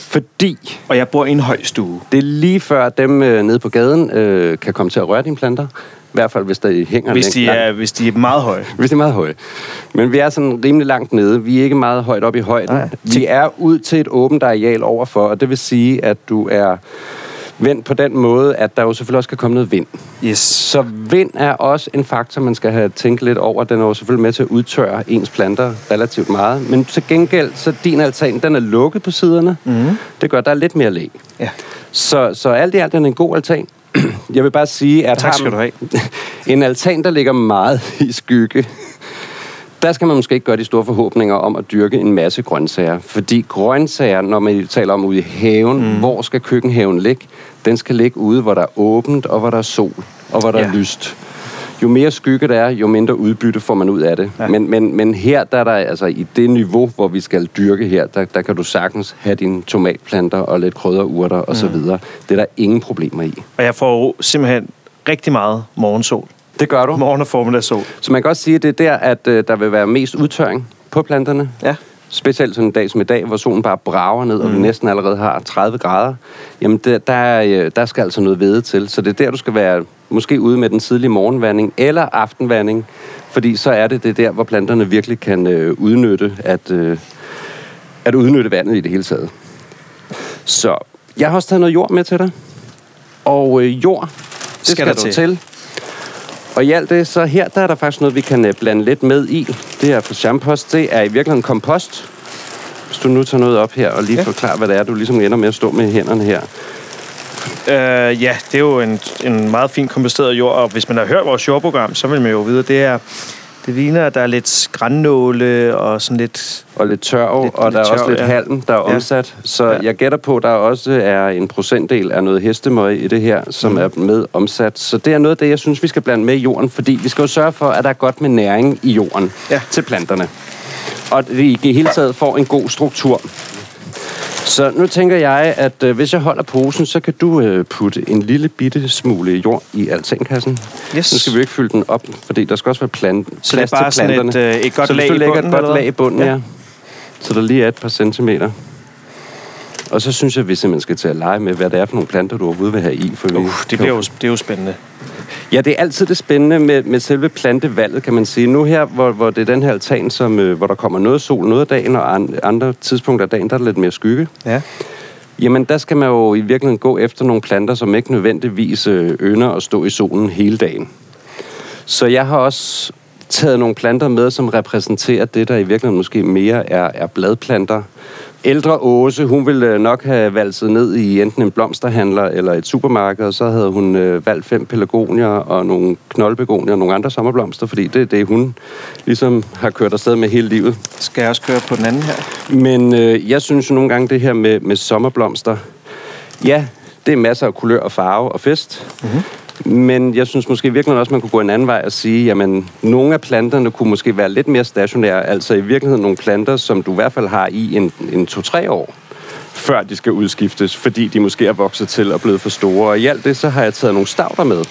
Fordi Og jeg bor i en høj stue. det er lige før, dem øh, nede på gaden øh, kan komme til at røre dine planter. I hvert fald, hvis der hænger Hvis de, langt- er, hvis de er meget høje. hvis det er meget højt. Men vi er sådan rimelig langt nede. Vi er ikke meget højt op i højden. Nej. Vi er ud til et åbent areal overfor, og det vil sige, at du er vendt på den måde, at der jo selvfølgelig også kan komme noget vind. Yes. Så vind er også en faktor, man skal have tænkt lidt over. Den er jo selvfølgelig med til at udtørre ens planter relativt meget. Men til gengæld, så din altan, den er lukket på siderne. Mm. Det gør, der er lidt mere læ. Ja. Så, så alt i alt er den en god altan. Jeg vil bare sige, at Tak skal du have. en altan, der ligger meget i skygge, der skal man måske ikke gøre de store forhåbninger om at dyrke en masse grøntsager. Fordi grøntsager, når man taler om ude i haven, mm. hvor skal køkkenhaven ligge? Den skal ligge ude, hvor der er åbent, og hvor der er sol, og hvor der Ja. er lyst. Jo mere skygge der er, jo mindre udbytte får man ud af det. Ja. Men, men, men her, der er der altså i det niveau, hvor vi skal dyrke her, der, der kan du sagtens have dine tomatplanter og lidt krydderurter og så videre. Det er der ingen problemer i. Og jeg får simpelthen rigtig meget morgensol. Det gør du. Morgen- og formidagssol. Så man kan også sige, at det er der, at øh, der vil være mest udtørring på planterne. Ja. Specielt sådan en dag som i dag, hvor solen bare brager ned, og vi næsten allerede har 30 grader. Jamen, der, der, er, øh, der skal altså noget hvede til. Så det er der, du skal være måske ude med den tidlige morgenvanding eller aftenvanding. Fordi så er det det der, hvor planterne virkelig kan øh, udnytte at, øh, at udnytte vandet i det hele taget. Så jeg har også taget noget jord med til dig. Og øh, jord, det Skal skal, der til. til. Og i alt det, så her der er der faktisk noget, vi kan øh, blande lidt med i. Det er fra Champost. Det er i virkeligheden kompost. Hvis du nu tager noget op her og lige Ja. forklarer, hvad det er, du ligesom ender med at stå med hænderne her. Øh, ja, det er jo en, en meget fin komposteret jord, og hvis man har hørt vores jordprogram, så vil man jo vide, at det er det ligner, at der er lidt grænnåle og sådan lidt... Og lidt tørv, Lidt- og der lidt er også tørv, lidt ja. halm, der er Ja. omsat. Så Ja. jeg gætter på, at der også er en procentdel af noget hestemøg i det her, som Mhm. er med omsat. Så det er noget af det, jeg synes, vi skal blande med i jorden, fordi vi skal jo sørge for, at der er godt med næring i jorden Ja. til planterne. Og vi i det hele taget får en god struktur. Så nu tænker jeg, at øh, hvis jeg holder posen, så kan du øh, putte en lille bitte smule jord i altankassen. Yes. Nu skal vi jo ikke fylde den op, fordi der skal også være plant, Så det er bare til sådan planterne. et, øh, et godt så hvis du lægger bunden, et godt lag i bunden, Ja. ja. Så der lige er et par centimeter. Og så synes jeg, at vi simpelthen skal til at lege med, hvad det er for nogle planter, du overhovedet vil have i. For vi Uh, det, bliver jo, det er jo spændende. Ja, det er altid det spændende med, med selve plantevalget, kan man sige. Nu her, hvor, hvor det er den her altan, som, øh, hvor der kommer noget sol noget af dagen, og an- andre tidspunkter af dagen, der er lidt mere skygge. Ja. Jamen, der skal man jo i virkeligheden gå efter nogle planter, som ikke nødvendigvis øh, ynder at stå i solen hele dagen. Så jeg har også taget nogle planter med, som repræsenterer det, der i virkeligheden måske mere er, er bladplanter. Ældre Åse, hun ville nok have valgt ned i enten en blomsterhandler eller et supermarked, og så havde hun øh, valgt fem pelargonier og nogle knoldbegonier og nogle andre sommerblomster, fordi det er det, hun ligesom har kørt afsted med hele livet. Skal jeg også køre på den anden her? Men øh, jeg synes jo nogle gange, det her med, med sommerblomster, ja, det er masser af kulør og farve og fest. Mm-hmm. Men jeg synes måske virkelig også, man kunne gå en anden vej og sige, jamen, nogle af planterne kunne måske være lidt mere stationære. Altså i virkeligheden nogle planter, som du i hvert fald har i en, en to-tre år før de skal udskiftes, fordi de måske er vokset til og blevet for store. Og i alt det, så har jeg taget nogle stavter med.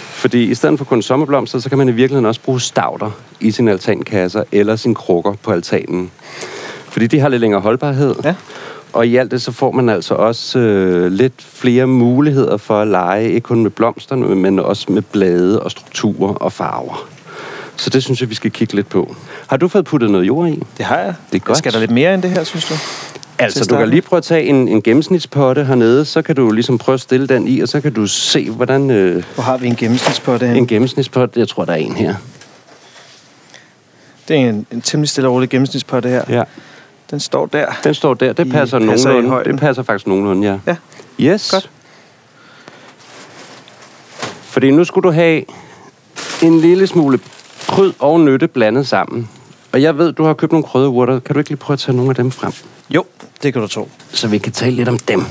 Fordi i stedet for kun sommerblomster, så kan man i virkeligheden også bruge stavter i sine altankasser eller sine krukker på altanen. Fordi de har lidt længere holdbarhed. Ja. Og i alt det, så får man altså også øh, lidt flere muligheder for at lege, ikke kun med blomsterne, men også med blade og strukturer og farver. Så det synes jeg, vi skal kigge lidt på. Har du fået puttet noget jord i? Det har jeg. Det er godt. Skal der lidt mere end det her, synes du? Altså, du kan lige prøve at tage en, en gennemsnitspotte hernede, så kan du ligesom prøve at stille den i, og så kan du se, hvordan øh, Hvor har vi en gennemsnitspot en gennemsnitspotte, jeg tror, der er en her. Det er en, en temmelig stille og rolig gennemsnitspot, det her. Ja. Den står der. Den står der, det passer, passer i nogenlunde. det passer faktisk nogenlunde, ja. Ja. Yes. Godt. Fordi nu skulle du have en lille smule kryd og nøtte blandet sammen. Og jeg ved, du har købt nogle krydderurter. Kan du ikke lige prøve at tage nogle af dem frem? Jo, det kan du tro. Så vi kan tale lidt om dem.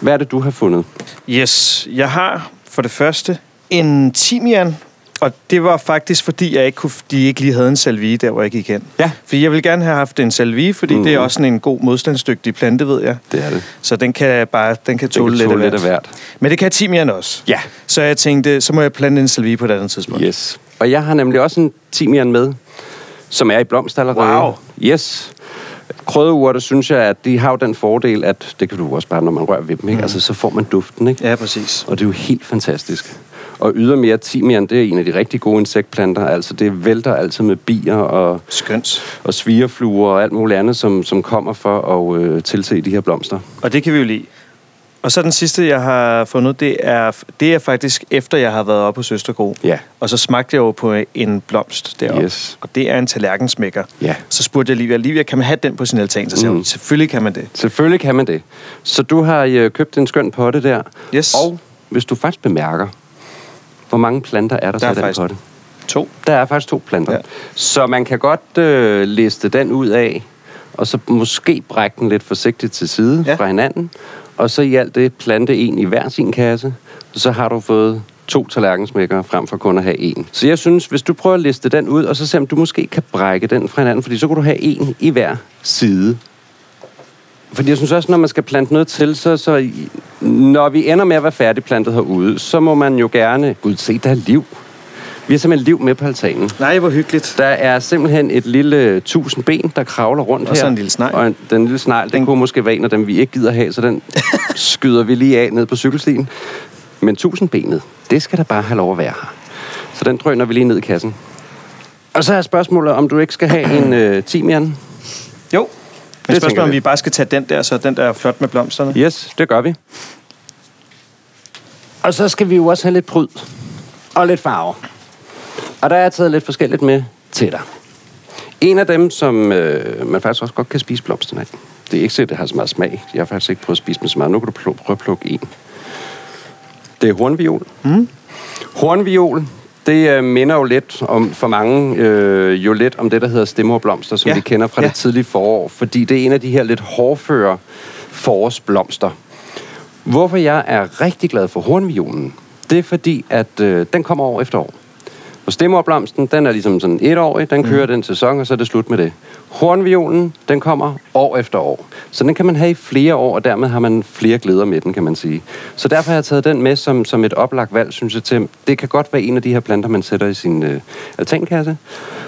Hvad er det, du har fundet? Yes, jeg har for det første en timian, og det var faktisk, fordi jeg ikke kunne, de ikke lige havde en salvie, der hvor jeg gik hen. Ja. Fordi jeg ville gerne have haft en salvie, fordi mm. det er også sådan en god modstandsdygtig plante, ved jeg. Det er det. Så den kan bare den kan tåle, kan lidt, tåle lidt af hvert. hvert. Men det kan timian også. Ja. Så jeg tænkte, så må jeg plante en salvie på et andet tidspunkt. Yes. Og jeg har nemlig også en timian med, som er i blomst allerede. Wow. Yes. Krydderurter, synes jeg, at de har jo den fordel, at det kan du også bare, når man rører ved dem, ikke? Mm. Altså, så får man duften, ikke? Ja, præcis. Og det er jo helt fantastisk. Og ydermere timian, det er en af de rigtig gode insektplanter. Altså, det vælter altid med bier og, Skønt. og svigerfluer og alt muligt andet, som, som kommer for at øh, tilse de her blomster. Og det kan vi jo lide. Og så den sidste, jeg har fundet, det er, det er faktisk efter, jeg har været oppe hos Østergro. Ja. Og så smagte jeg jo på en blomst deroppe. Yes. Og det er en tallerkensmækker. Ja. Så spurgte jeg Livia, Livia, kan man have den på sin altan? Så sagde Mm. hun, selvfølgelig kan man det. Selvfølgelig kan man det. Så du har øh, købt en skøn potte der. Yes. Og hvis du faktisk bemærker, hvor mange planter er der, Der så er i den potte? To. Der er faktisk to planter. Ja. Så man kan godt øh, liste den ud af, og så måske brække den lidt forsigtigt til side Ja. fra hinanden. Og så i alt det plante en i hver sin kasse. Så har du fået to tallerkensmækker frem for kun at have en. Så jeg synes, hvis du prøver at liste den ud, og så se om du måske kan brække den fra hinanden, fordi så kunne du have en i hver side. Fordi jeg synes også, når man skal plante noget til, så, så når vi ender med at være færdigplantet herude, så må man jo gerne... Gud, se, der er liv. Vi har simpelthen liv med på altanen. Nej, hvor hyggeligt. Der er simpelthen et lille tusind ben, der kravler rundt Og her. så en lille snegl. Og en, den lille snegl, den kunne måske være en af dem, vi ikke gider have, så den skyder vi lige af ned på cykelstien. Men tusindbenet, det skal der bare have lov at være her. Så den drøner vi lige ned i kassen. Og så er spørgsmålet, om du ikke skal have en øh, timian. Jo. Men spørgsmålet om vi. bare skal tage den der, så den der er flot med blomsterne. Yes, det gør vi. Og så skal vi jo også have lidt pryd. Og lidt farver. Og der er jeg taget lidt forskelligt med til dig. En af dem, som øh, man faktisk også godt kan spise blomsterne af. Det er ikke sikkert, det har så meget smag. Jeg har faktisk ikke prøvet at spise dem så meget. Nu kan du prøve, prøve at plukke en. Det er hornviol. Mm. Hornviol, det øh, minder jo lidt om, for mange, øh, jo lidt om det, der hedder stemmerblomster, som Ja. vi kender fra Ja. det tidlige forår. Fordi det er en af de her lidt hårdføre forårsblomster. Hvorfor jeg er rigtig glad for hornviolen, det er fordi, at øh, den kommer år efter år. Og stemmerblomsten, den er ligesom sådan etårig, den kører mm. den sæson, og så er det slut med det. Hornviolen, den kommer år efter år. Så den kan man have i flere år, og dermed har man flere glæder med den, kan man sige. Så derfor har jeg taget den med som, som et oplagt valg, synes jeg til. Det kan godt være en af de her planter, man sætter i sin øh, altankasse.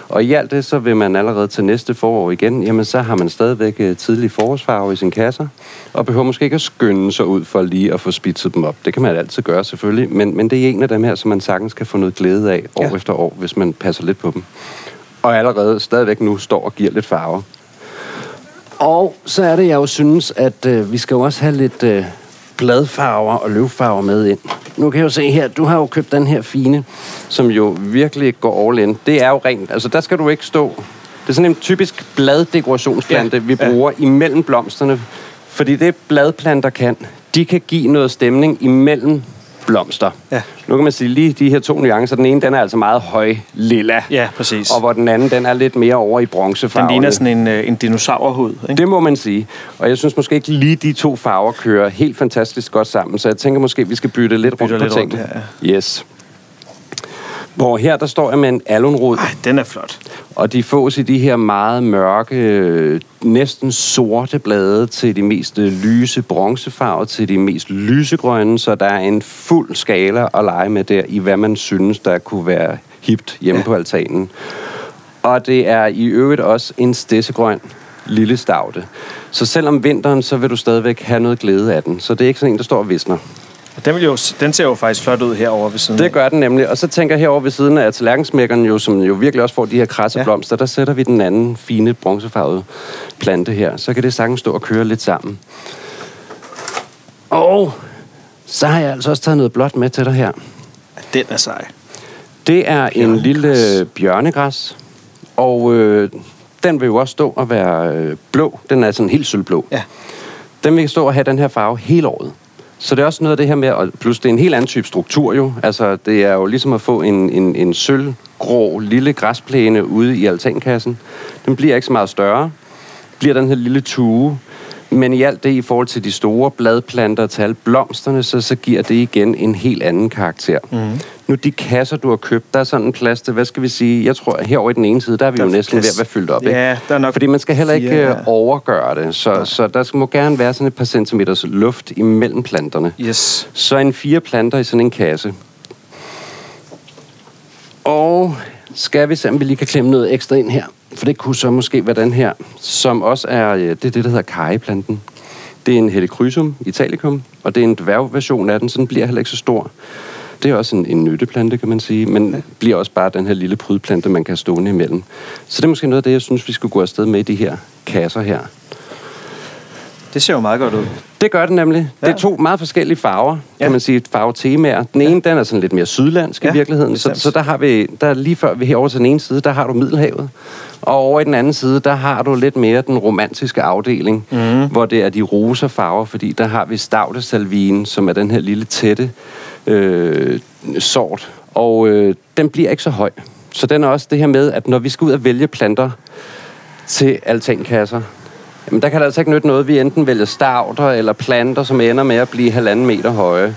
Og i alt det, så vil man allerede til næste forår igen, jamen så har man stadigvæk øh, tidlig forårsfarve i sin kasser, og behøver måske ikke at skynde sig ud for lige at få spidset dem op. Det kan man altid gøre selvfølgelig, men, men det er en af dem her, som man sagtens kan få noget glæde af år Ja. ja. Efter år, hvis man passer lidt på dem. Og allerede stadigvæk nu står og giver lidt farve. Og så er det, jeg jo synes, at øh, vi skal jo også have lidt øh, bladfarver og løvfarver med ind. nu kan jeg jo se her, du har jo købt den her fine, som jo virkelig går all in. Det er jo rent, altså der skal du ikke stå. Det er sådan en typisk bladdekorationsplante, Ja, vi ja. bruger imellem blomsterne. Fordi det bladplanter kan, de kan give noget stemning imellem blomster. Ja. Nu kan man sige lige de her to nuancer. Den ene, den er altså meget høj lilla. Ja, præcis. Og hvor den anden, den er lidt mere over i bronzefarven. Den ligner sådan en, øh, en dinosaurhud. Ikke? Det må man sige. Og jeg synes måske ikke lige de to farver kører helt fantastisk godt sammen. Så jeg tænker måske, vi skal bytte lidt rundt Bytter på lidt rundt tingene. Yes. Hvor her, der står jeg med en alunrod, Ej, den er flot. og de fås i de her meget mørke, øh, næsten sorte blade til de mest øh, lyse bronzefarver, til de mest lysegrønne, så der er en fuld skala at lege med der i, hvad man synes, der kunne være hipt hjemme ja. på altanen. Og det er i øvrigt også en stedsegrøn lille stavte. Så selvom vinteren, så vil du stadigvæk have noget glæde af den. Så det er ikke sådan en, der står og visner. Og Den, vil jo, den ser jo faktisk flot ud herovre ved siden Det gør den nemlig. Og så tænker jeg herovre ved siden af tallerkensmækkeren, jo, som jo virkelig også får de her krasse ja. blomster, der sætter vi den anden fine bronzefarvede plante her. Så kan det sagtens stå og køre lidt sammen. Og så har jeg altså også taget noget blåt med til dig her. Den er sej. Det er en lille bjørnegræs, og øh, den vil jo også stå og være øh, blå. Den er sådan helt sølvblå. Ja. Den vil stå og have den her farve hele året. Så det er også noget af det her med, og plus det er en helt anden type struktur jo. Altså det er jo ligesom at få en, en, en sølvgrå lille græsplæne ude i altankassen. Den bliver ikke så meget større. Bliver den her lille tue. Men i alt det, i forhold til de store bladplanter, til alle blomsterne, så, så giver det igen en helt anden karakter. Mm. Nu de kasser, du har købt, der er sådan en plads til, hvad skal vi sige, jeg tror, herovre i den ene side, der er vi Der jo næsten plads. ved at være fyldt op. ikke? Ja, der er nok Fordi man skal heller ikke fire, øh, ja. overgøre det, så, så der skal- må gerne være sådan et par centimeters luft imellem planterne. Yes. Så en fire planter i sådan en kasse. Og skal vi se, om vi lige kan klemme noget ekstra ind her. For det kunne så måske være den her, som også er, øh, det er det, der hedder kariplanten. Det er en Helichrysum italicum, og det er en dværgversion af den, så den bliver heller ikke så stor. Det er også en, en nytteplante, kan man sige, men ja. bliver også bare den her lille prydplante, man kan stående imellem. Så det er måske noget af det, jeg synes, vi skulle gå afsted med i de her kasser her. Det ser jo meget godt ud. Det gør den nemlig. Ja. Ja. Det er to meget forskellige farver, kan Ja. man sige, farvetemaer. Den ene, den er sådan lidt mere sydlandsk ja, Ja, i virkeligheden. Så, så der har vi, der lige før vi herovre til den ene side, der har du Middelhavet. Og over i den anden side, der har du lidt mere den romantiske afdeling, mm. hvor det er de rosa farver, fordi der har vi Staudesalvien, som er den her lille tætte øh, sort. Og øh, den bliver ikke så høj. Så den er også det her med, at når vi skal ud og vælge planter til altankasser, Jamen, der kan det altså ikke nytte noget, vi enten vælger stauder eller planter, som ender med at blive halvanden meter høje.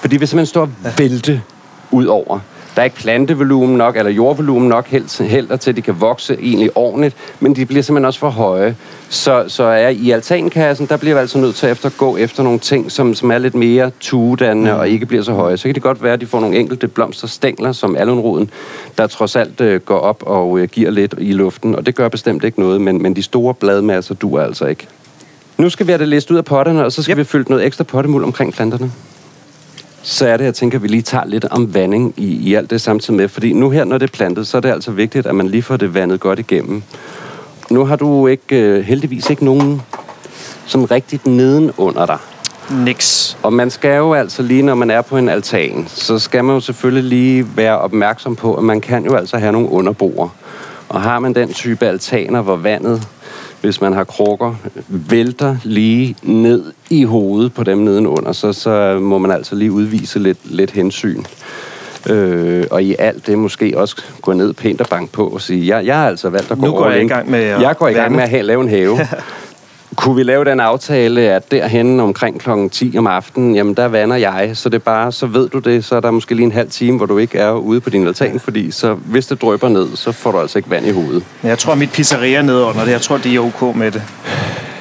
Fordi vi simpelthen står og vælte ud over. Der er ikke plantevolumen nok, eller jordvolumen nok helt, helt til, at de kan vokse egentlig ordentligt, men de bliver simpelthen også for høje. Så, så er i altankassen, der bliver vi altså nødt til at efter, gå efter nogle ting, som, som er lidt mere tuedannende mm. og ikke bliver så høje. Så kan det godt være, at de får nogle enkelte blomsterstængler, som alunroden, der trods alt øh, går op og øh, giver lidt i luften, og det gør bestemt ikke noget, men, men de store bladmasser duer altså ikke. Nu skal vi have det læst ud af potterne, og så skal yep. vi fylde noget ekstra pottemuld omkring planterne. Så er det, jeg tænker, at vi lige tager lidt om vanding i, i alt det samtidig med. Fordi nu her, når det er plantet, så er det altså vigtigt, at man lige får det vandet godt igennem. Nu har du ikke, øh, heldigvis ikke nogen sådan rigtigt neden under dig. Nix. Og man skal jo altså lige, når man er på en altan, så skal man jo selvfølgelig lige være opmærksom på, at man kan jo altså have nogle underboer. Og har man den type altaner, hvor vandet, hvis man har krukker, vælter lige ned i hovedet på dem nedenunder, så, så må man altså lige udvise lidt, lidt hensyn. Øh, og i alt det måske også gå ned pænt og banke på og sige, jeg, jeg har altså valgt at gå Nu går jeg i gang med at Jeg går i gang med at have, lave en have. Kunne vi lave den aftale, at derhen omkring klokken 10 om aftenen, jamen der vander jeg, så det er bare, så ved du det, så er der måske lige en halv time, hvor du ikke er ude på din altan, fordi så, hvis det drøber ned, så får du altså ikke vand i hovedet. Men Jeg tror, mit pizzeria er nede under det. Jeg tror, de er ok med det.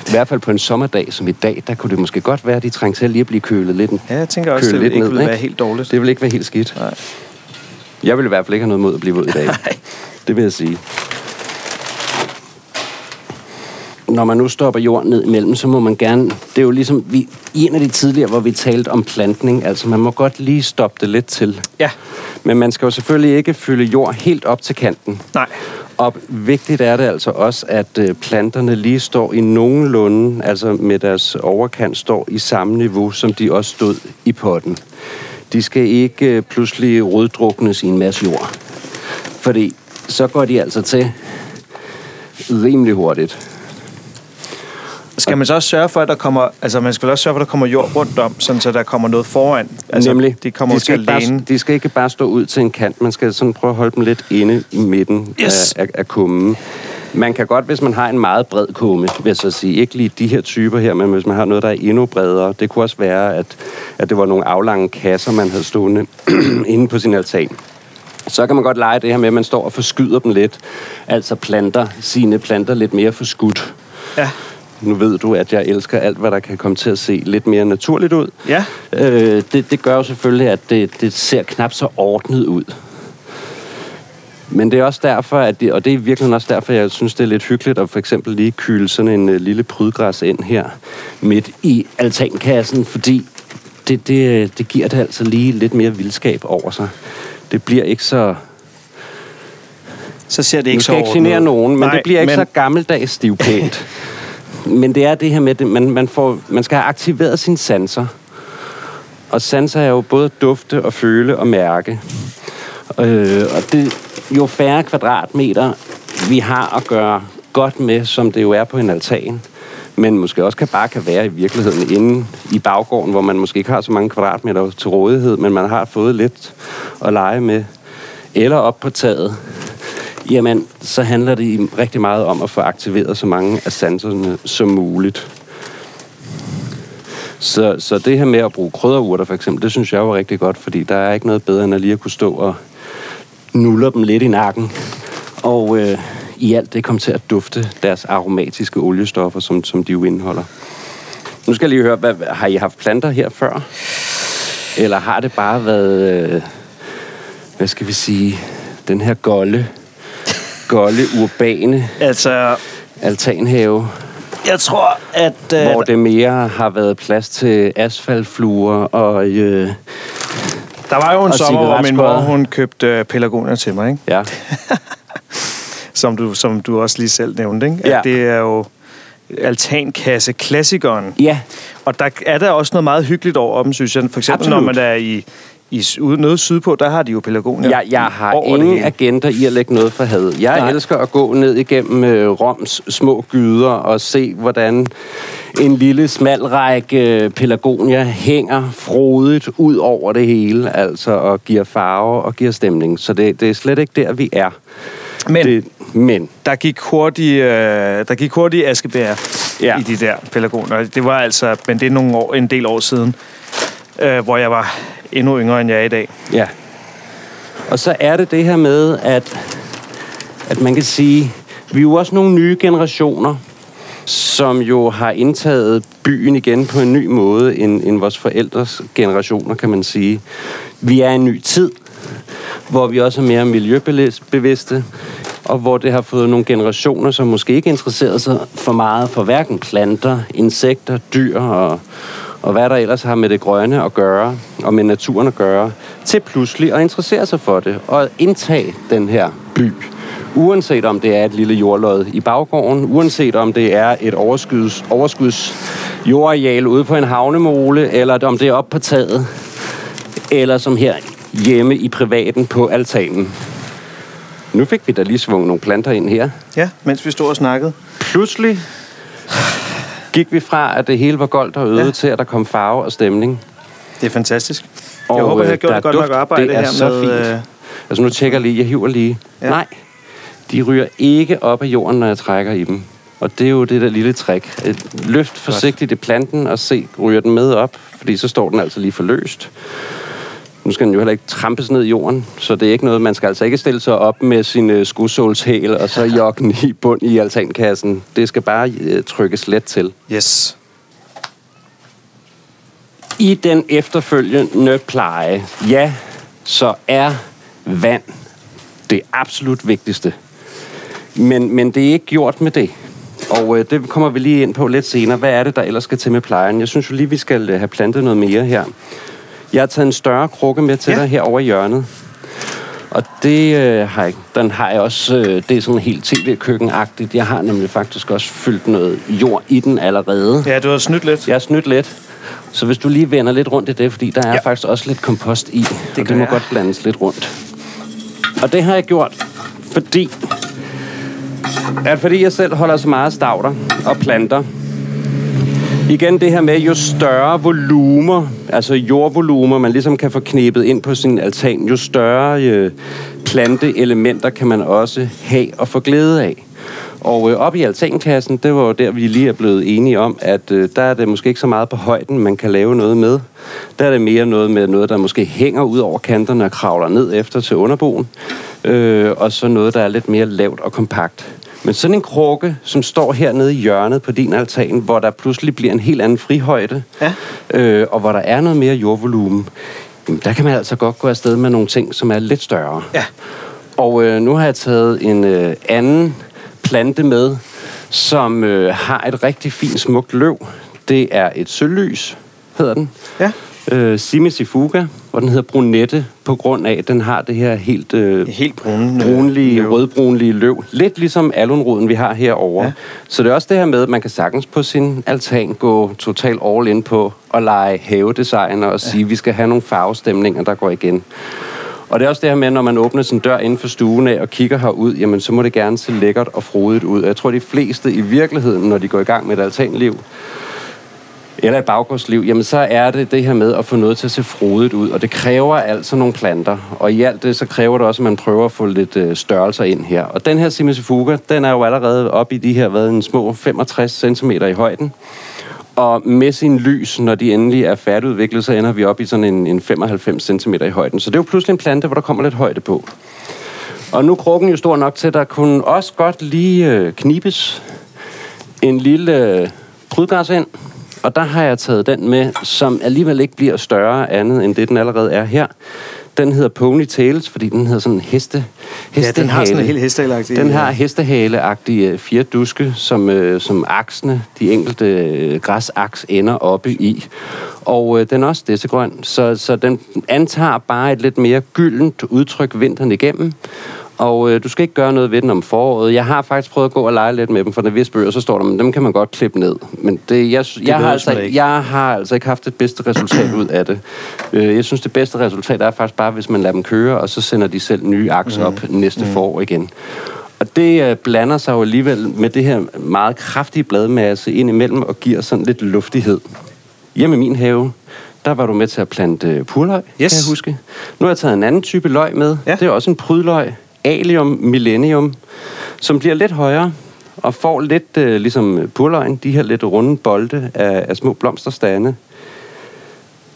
I hvert fald på en sommerdag som i dag, der kunne det måske godt være, at de trængte til lige at blive kølet lidt. Ja, jeg tænker også, det lidt ikke ned, ville ikke? være helt dårligt. Det vil ikke være helt skidt. Nej. Jeg vil i hvert fald ikke have noget mod at blive våd i dag. det vil jeg sige. Når man nu stopper jorden ned imellem, så må man gerne... Det er jo ligesom vi, i en af de tidligere, hvor vi talte om plantning. Altså, man må godt lige stoppe det lidt til. Ja. Men man skal jo selvfølgelig ikke fylde jord helt op til kanten. Nej. Og vigtigt er det altså også, at øh, planterne lige står i nogenlunde, altså med deres overkant står i samme niveau, som de også stod i potten. de skal ikke øh, pludselig røddruknes i en masse jord. Fordi så går de altså til rimelig hurtigt. Skal man så også sørge for, at der kommer, altså man skal også sørge for, at der kommer jord rundt om, sådan så der kommer noget foran? Altså, Nemlig. De kommer de skal, ikke bare, de skal ikke bare stå ud til en kant. Man skal sådan prøve at holde dem lidt inde i midten Yes. af, af, af kummen. Man kan godt, hvis man har en meget bred kumme, vil jeg så sige, ikke lige de her typer her, men hvis man har noget, der er endnu bredere, det kunne også være, at, at det var nogle aflange kasser, man havde stående inde på sin altan. Så kan man godt lege det her med, at man står og forskyder dem lidt. Altså planter sine planter lidt mere forskudt. Ja. Nu ved du, at jeg elsker alt, hvad der kan komme til at se lidt mere naturligt ud. Ja. Øh, det, det gør jo selvfølgelig, at det, det ser knap så ordnet ud. Men det er også derfor, at det, og det er virkelig også derfor, jeg synes, det er lidt hyggeligt at for eksempel lige kyle sådan en uh, lille prydgræs ind her midt i altankassen, fordi det, det, det giver det altså lige lidt mere vildskab over sig. Det bliver ikke så... Så ser det Nu ikke så skal jeg ikke genere nogen, men Nej, det bliver ikke men, så gammeldags stivpænt. men det er det her med, at man, man, får, man skal have aktiveret sine sanser. Og sanser er jo både at dufte og føle og mærke. Øh, og det, jo færre kvadratmeter vi har at gøre godt med, som det jo er på en altan, men måske også kan bare kan være i virkeligheden inde i baggården, hvor man måske ikke har så mange kvadratmeter til rådighed, men man har fået lidt at lege med, eller op på taget, jamen, så handler det i- rigtig meget om at få aktiveret så mange af sanserne som muligt. Så, så det her med at bruge krydderurter for eksempel, det synes jeg var rigtig godt, fordi der er ikke noget bedre end at lige at kunne stå og nuller dem lidt i nakken. Og øh, i alt det kommer til at dufte deres aromatiske oliestoffer, som, som de jo indeholder. Nu skal jeg lige høre, hvad, har I haft planter her før? Eller har det bare været, øh, hvad skal vi sige, den her golde, golde, urbane Altså, altanhave, jeg tror, at... Øh, hvor det mere har været plads til asfaltfluer og... Øh, der var jo en sommer, hvor min mor hun købte øh, pelargonier til mig, ikke? ja, Som, du, som du også lige selv nævnte. Ikke? Ja. At det er jo altankasse klassikeren. ja, Og der er der også noget meget hyggeligt over dem, synes jeg. For eksempel, Absolut. når man er i, i ude noget sydpå, der har de jo pelargonier. Jeg, jeg har ingen agenda i at lægge noget for had. Jeg Nej. Elsker at gå ned igennem øh, Roms små gyder og se, hvordan en lille smal række øh, pelargonier hænger frodigt ud over det hele, altså og giver farve og giver stemning. Så det, det er slet ikke der, vi er. Men Det, men der gik hurtigt, øh, der gik hurtigt askebær ja. I de der pelargoner. Det var altså, men det er nogle år, en del år siden, øh, hvor jeg var endnu yngre, end jeg er i dag. Ja. Og så er det det her med, at, at man kan sige, vi er jo også nogle nye generationer, som jo har indtaget byen igen på en ny måde end, end vores forældres generationer, kan man sige. Vi er en ny tid, hvor vi også er mere miljøbevidste, og hvor det har fået nogle generationer, som måske ikke interesserede sig for meget for hverken planter, insekter, dyr og, og hvad der ellers har med det grønne at gøre, og med naturen at gøre, til pludselig at interessere sig for det, og indtage den her by. Uanset om det er et lille jordlod i baggården, uanset om det er et overskuds, overskuds jordareal ude på en havnemole, eller om det er oppe på taget, eller som her hjemme i privaten på altanen. Nu fik vi da lige svunget nogle planter ind her. Ja, mens vi stod og snakkede. Pludselig gik vi fra, at det hele var goldt og øde, Ja. til at der kom farve og stemning. Det er fantastisk. Og, jeg håber, jeg har øh, gjort et godt er nok duft. arbejde Det er her så med... fint. Øh, Altså nu tjekker jeg lige, jeg hiver lige. Ja. Nej, de ryger ikke op af jorden, når jeg trækker i dem. Og det er jo det der lille trick. Et løft forsigtigt i planten og se, ryger den med op, fordi så står den altså lige forløst. Nu skal den jo heller ikke trampes ned i jorden, så det er ikke noget, man skal altså ikke stille sig op med sin øh, skudsålshæl og så jogge den i bund i altankassen. Det skal bare øh, trykkes let til. yes. I den efterfølgende pleje, ja, så er vand det absolut vigtigste. Men, men det er ikke gjort med det. Og øh, det kommer vi lige ind på lidt senere. Hvad er det, der ellers skal til med plejen? Jeg synes jo lige, vi skal øh, have plantet noget mere her. Jeg har taget en større krukke med til Ja. dig her over i hjørnet. Og det øh, har jeg, den har jeg også, øh, det er sådan helt tv-køkkenagtigt. Jeg har nemlig faktisk også fyldt noget jord i den allerede. Ja, du har snydt lidt. Jeg har snydt lidt. Så hvis du lige vender lidt rundt i det, fordi der er Ja. faktisk også lidt kompost i, det og det må jeg. godt blandes lidt rundt. Og det har jeg gjort, fordi, at fordi jeg selv holder så meget af stavter og planter. Igen det her med, jo større volumer, altså jordvolumer, man ligesom kan få knæbet ind på sin altan, jo større øh, planteelementer kan man også have og få glæde af. Og øh, op i altankassen, det var jo der, vi lige er blevet enige om, at øh, der er det måske ikke så meget på højden, man kan lave noget med. Der er det mere noget med noget, der måske hænger ud over kanterne og kravler ned efter til underboen. Øh, og så noget, der er lidt mere lavt og kompakt. Men sådan en krukke, som står hernede i hjørnet på din altan, hvor der pludselig bliver en helt anden frihøjde, Ja. øh, og hvor der er noget mere jordvolumen, jamen, der kan man altså godt gå afsted med nogle ting, som er lidt større. Ja. Og øh, nu har jeg taget en øh, anden plante med, som øh, har et rigtig fint, smukt løv. Det er et sølvlys, hedder den. Ja. Øh, Simisifuga, og den hedder brunette, på grund af, at den har det her helt øh, Helt brune. brunlige, løv. rødbrunlige løv. Lidt ligesom alunroden, vi har herovre. Ja. Ja. Så det er også det her med, at man kan sagtens på sin altan gå totalt all in på at lege havedesigner og sige, at vi skal have nogle farvestemninger, der går igen. Og det er også det her med, når man åbner sin dør inden for stuen af og kigger herud, jamen så må det gerne se lækkert og frodigt ud. Og jeg tror, de fleste i virkeligheden, når de går i gang med et altanliv, eller et baggårdsliv, jamen så er det det her med at få noget til at se frodigt ud, og det kræver altså nogle planter. Og i alt det, så kræver det også, at man prøver at få lidt øh, størrelser ind her. Og den her Simisifuga, den er jo allerede oppe i de her, hvad, en små 65 cm i højden. Og med sin lys, når de endelig er færdigudviklet, så ender vi op i sådan en, en 95 cm i højden. Så det er jo pludselig en plante, hvor der kommer lidt højde på. Og nu er krukken jo stor nok til, at der kunne også godt lige øh, knibes en lille øh, prydgræs ind. Og der har jeg taget den med, som alligevel ikke bliver større andet, end det den allerede er her. Den hedder Ponytails, fordi den hedder sådan en heste, Ja, hestehale. den har sådan en helt hestehalagtig... Den har hestehaleagtige øh, fire duske, som, øh, som aksene, de enkelte øh, græsaks ender oppe i. Og øh, den er også dessegrøn, så, så den antager bare et lidt mere gyldent udtryk vinteren igennem. Og øh, du skal ikke gøre noget ved den om foråret. Jeg har faktisk prøvet at gå og lege lidt med dem, for når vis bøger, så står der, men dem kan man godt klippe ned. Men det, jeg, jeg, har altså, ikke. jeg har altså ikke haft det bedste resultat ud af det. Øh, Jeg synes, det bedste resultat er faktisk bare, hvis man lader dem køre, og så sender de selv nye akser op næste forår igen. Og det øh, blander sig jo alligevel med det her meget kraftige bladmasse ind imellem og giver sådan lidt luftighed. Hjemme i min have, der var du med til at plante øh, purløg, Yes. kan jeg huske. Nu har jeg taget en anden type løg med. Ja. Det er også en prydløg, Alium millennium, som bliver lidt højere og får lidt, øh, ligesom purløgen, de her lidt runde bolde af, af små blomsterstande.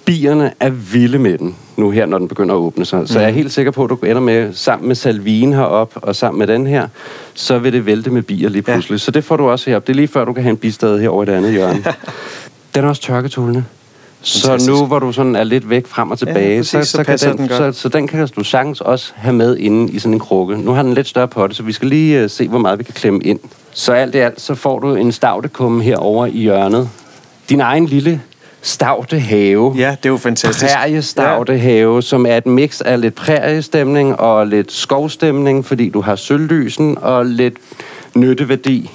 Bierne er vilde med den nu her, når den begynder at åbne sig. Så jeg er helt sikker på, at du ender med, sammen med salvien herop og sammen med den her, så vil det vælte med bier lige pludselig. Ja. Så det får du også herop. Det er lige før, du kan have en bistad her over i det andet hjørne. den er også tørketålende. Så Fantastisk. nu, hvor du sådan er lidt væk frem og tilbage, præcis, så, så så, kan den, den godt. så, så den kan du sagtens også have med inde i sådan en krukke. Nu har den lidt større det, så vi skal lige uh, se, hvor meget vi kan klemme ind. Så alt i alt, så får du en stavtekumme herover i hjørnet. Din egen lille stavte have. Ja, det er jo fantastisk. Præriestavte have, som er et mix af lidt præriestemning og lidt skovstemning, fordi du har sølvlysen og lidt nytteværdi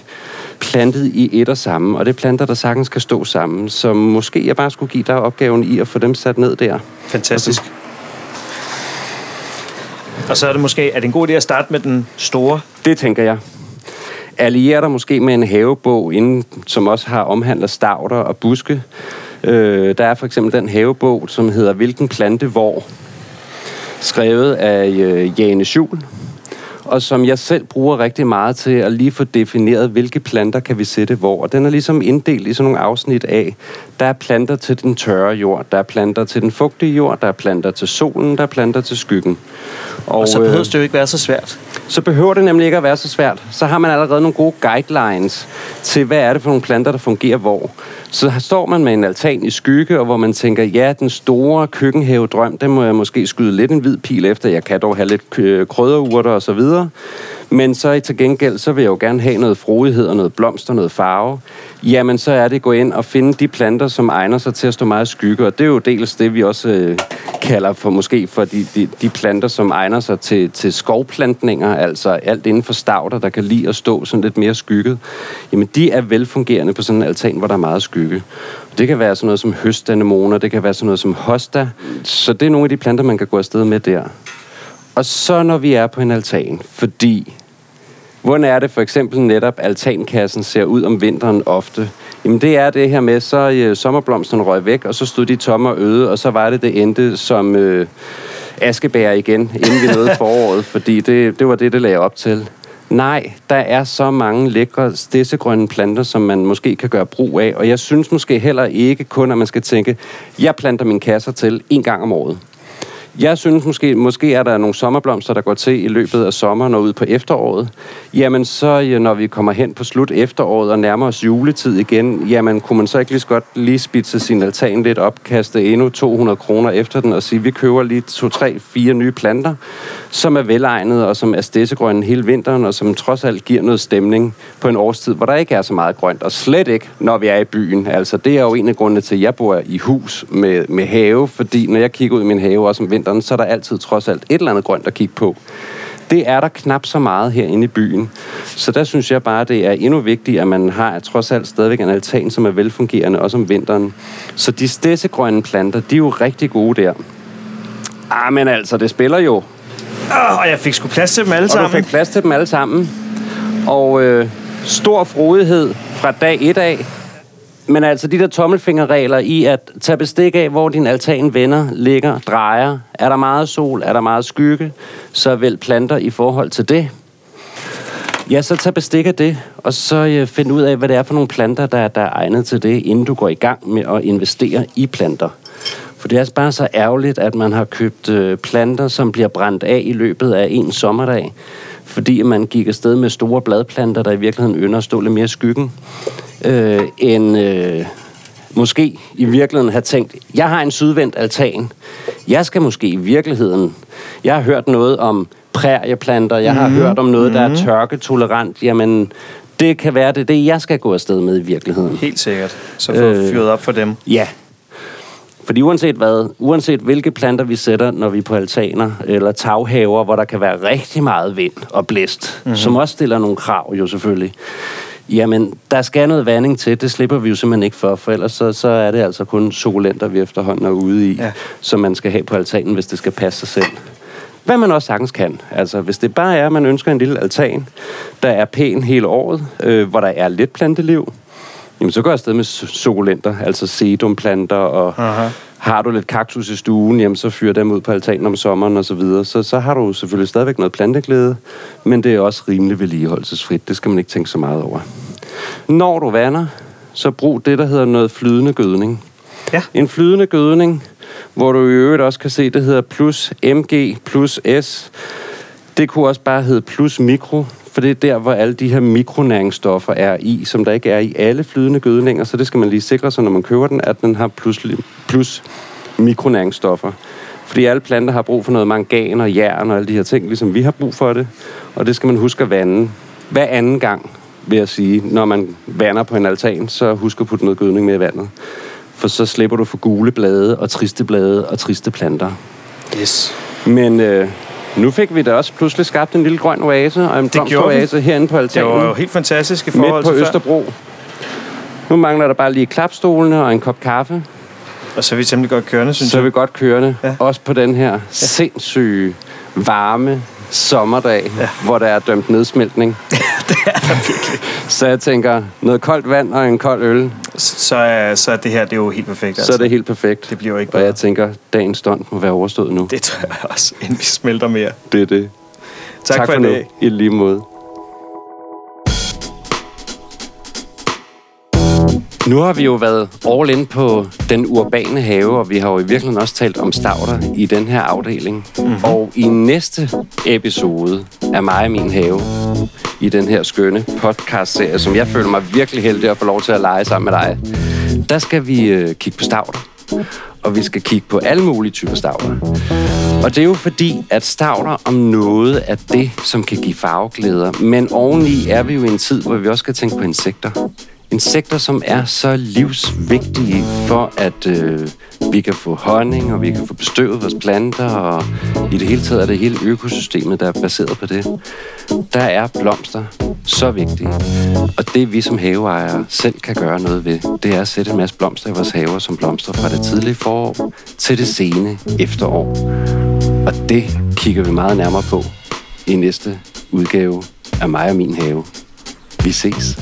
plantet i et og samme. Og det er planter, der sagtens kan stå sammen. Så måske jeg bare skulle give dig opgaven i at få dem sat ned der. Fantastisk. Og så er det måske, er det en god idé at starte med den store? Det tænker jeg. Allierer dig måske med en havebog, inden, som også har omhandlet stavter og buske. Øh, der er for eksempel den havebog, som hedder Hvilken plante hvor? Skrevet af øh, Jane Schul. Og som jeg selv bruger rigtig meget til at lige få defineret, hvilke planter kan vi sætte hvor. Og den er ligesom inddelt i sådan nogle afsnit af, der er planter til den tørre jord, der er planter til den fugtige jord, der er planter til solen, der er planter til skyggen. Og, og så øh, behøver det jo ikke være så svært. så behøver det nemlig ikke at være så svært. Så har man allerede nogle gode guidelines til, hvad er det for nogle planter, der fungerer hvor. Så her står man med en altan i skygge, og hvor man tænker, ja, den store køkkenhave-drøm, den må jeg måske skyde lidt en hvid pil efter. Jeg kan dog have lidt øh, krydderurter og så videre. Men så i til gengæld, så vil jeg jo gerne have noget frodighed og noget blomster, noget farve. Jamen, så er det at gå ind og finde de planter, som egner sig til at stå meget skygge. Og det er jo dels det, vi også øh, kalder for måske for de, de, de planter, som egner sig til, til skovplantninger, altså alt inden for stavter, der kan lide at stå sådan lidt mere skygget. Jamen, de er velfungerende på sådan en altan, hvor der er meget skygge. Det kan være sådan noget som høstanemoner, det kan være sådan noget som hosta. Så det er nogle af de planter, man kan gå afsted med der. Og så når vi er på en altan, fordi Hvordan er det for eksempel netop, altankassen ser ud om vinteren ofte? Jamen det er det her med, så øh, sommerblomsterne røg væk, og så stod de tomme og øde, og så var det det endte som øh, askebær igen, inden vi nåede foråret, fordi det, det var det, det lagde op til. Nej, der er så mange lækre stedsegrønne planter, som man måske kan gøre brug af, og jeg synes måske heller ikke kun, at man skal tænke, jeg planter mine kasser til en gang om året. Jeg synes måske, måske er der nogle sommerblomster, der går til i løbet af sommeren og ud på efteråret. Jamen så, når vi kommer hen på slut efteråret og nærmer os juletid igen, jamen kunne man så ikke lige så godt lige spidse sin altan lidt op, kaste endnu 200 kroner efter den og sige, vi køber lige to, tre, fire nye planter, som er velegnede og som er stedsegrønne hele vinteren og som trods alt giver noget stemning på en årstid, hvor der ikke er så meget grønt. Og slet ikke, når vi er i byen. Altså det er jo en af grundene til, at jeg bor i hus med, med have, fordi når jeg kigger ud i min have også om vinteren, vinteren, så er der altid trods alt et eller andet grønt at kigge på. Det er der knap så meget herinde i byen. Så der synes jeg bare, det er endnu vigtigt, at man har trods alt stadigvæk en altan, som er velfungerende, også om vinteren. Så de stedsegrønne planter, de er jo rigtig gode der. Ah, men altså, det spiller jo. Oh, og jeg fik sgu plads til dem alle og sammen. du fik plads til dem alle sammen. Og øh, stor frodighed fra dag et af. Men altså de der tommelfingerregler i at tage bestik af, hvor din altan vender, ligger, drejer. Er der meget sol? Er der meget skygge? Så vel planter i forhold til det. Ja, så tag bestik af det, og så øh, find ud af, hvad det er for nogle planter, der, der er egnet til det, inden du går i gang med at investere i planter. For det er altså bare så ærgerligt, at man har købt øh, planter, som bliver brændt af i løbet af en sommerdag, fordi man gik afsted med store bladplanter, der i virkeligheden ynder at stå lidt mere i skyggen øh, end øh, måske i virkeligheden have tænkt, jeg har en sydvendt altan. Jeg skal måske i virkeligheden... Jeg har hørt noget om prærieplanter, jeg har mm. hørt om noget, der er mhm. tørketolerant. Jamen, det kan være det, det jeg skal gå afsted med i virkeligheden. Helt sikkert. Så få øh, fyret op for dem. Ja. Fordi uanset hvad, uanset hvilke planter vi sætter, når vi er på altaner eller taghaver, hvor der kan være rigtig meget vind og blæst, mm-hmm. som også stiller nogle krav jo selvfølgelig, Jamen, der skal noget vanding til. Det slipper vi jo simpelthen ikke for, for ellers så, så er det altså kun sukulenter, vi efterhånden er ude i, ja. som man skal have på altanen, hvis det skal passe sig selv. Hvad man også sagtens kan. Altså, hvis det bare er, at man ønsker en lille altan, der er pæn hele året, øh, hvor der er lidt planteliv, jamen så går jeg afsted med sukulenter, altså sedumplanter og Aha har du lidt kaktus i stuen, jamen så fyr dem ud på altanen om sommeren og så videre. Så, så har du selvfølgelig stadigvæk noget planteglæde, men det er også rimelig vedligeholdelsesfrit. Det skal man ikke tænke så meget over. Når du vander, så brug det, der hedder noget flydende gødning. Ja. En flydende gødning, hvor du i øvrigt også kan se, det hedder plus MG plus S. Det kunne også bare hedde plus mikro, for det er der, hvor alle de her mikronæringsstoffer er i, som der ikke er i alle flydende gødninger, så det skal man lige sikre sig, når man køber den, at den har plus, plus mikronæringsstoffer. Fordi alle planter har brug for noget mangan og jern og alle de her ting, ligesom vi har brug for det. Og det skal man huske at vande. Hver anden gang, vil jeg sige, når man vander på en altan, så husk at putte noget gødning med i vandet. For så slipper du for gule blade og triste blade og triste planter. Yes. Men øh, nu fik vi da også pludselig skabt en lille grøn oase og en blomsteroase herinde på altanen. Det var jo helt fantastisk i forhold Midt på Østerbro. Før. Nu mangler der bare lige klapstolene og en kop kaffe. Og så er vi temmelig godt kørende, synes. Så er vi godt kørende. Ja. Også på den her ja. sindssyge, varme sommerdag, ja. hvor der er dømt nedsmeltning. det er der virkelig. Så jeg tænker, noget koldt vand og en kold øl. Så er, så er det her det er jo helt perfekt. Altså. Så er det altså. helt perfekt. Det bliver jo ikke bedre. Og jeg tænker, dagens stund må være overstået nu. Det tror jeg også, inden vi smelter mere. Det er det. Tak, tak for, for nu. I lige måde. Nu har vi jo været all in på den urbane have, og vi har jo i virkeligheden også talt om stavter i den her afdeling. Mm-hmm. Og i næste episode af mig og min have, i den her skønne podcast-serie, som jeg føler mig virkelig heldig at få lov til at lege sammen med dig, der skal vi øh, kigge på stavter. og vi skal kigge på alle mulige typer stavler. Og det er jo fordi, at stavler om noget er det, som kan give farveglæder. Men oveni er vi jo i en tid, hvor vi også skal tænke på insekter. Insekter, som er så livsvigtige for, at øh, vi kan få honning, og vi kan få bestøvet vores planter, og i det hele taget er det hele økosystemet, der er baseret på det. Der er blomster så vigtige. Og det vi som haveejere selv kan gøre noget ved, det er at sætte en masse blomster i vores haver, som blomster fra det tidlige forår til det sene efterår. Og det kigger vi meget nærmere på i næste udgave af mig og min have. Vi ses.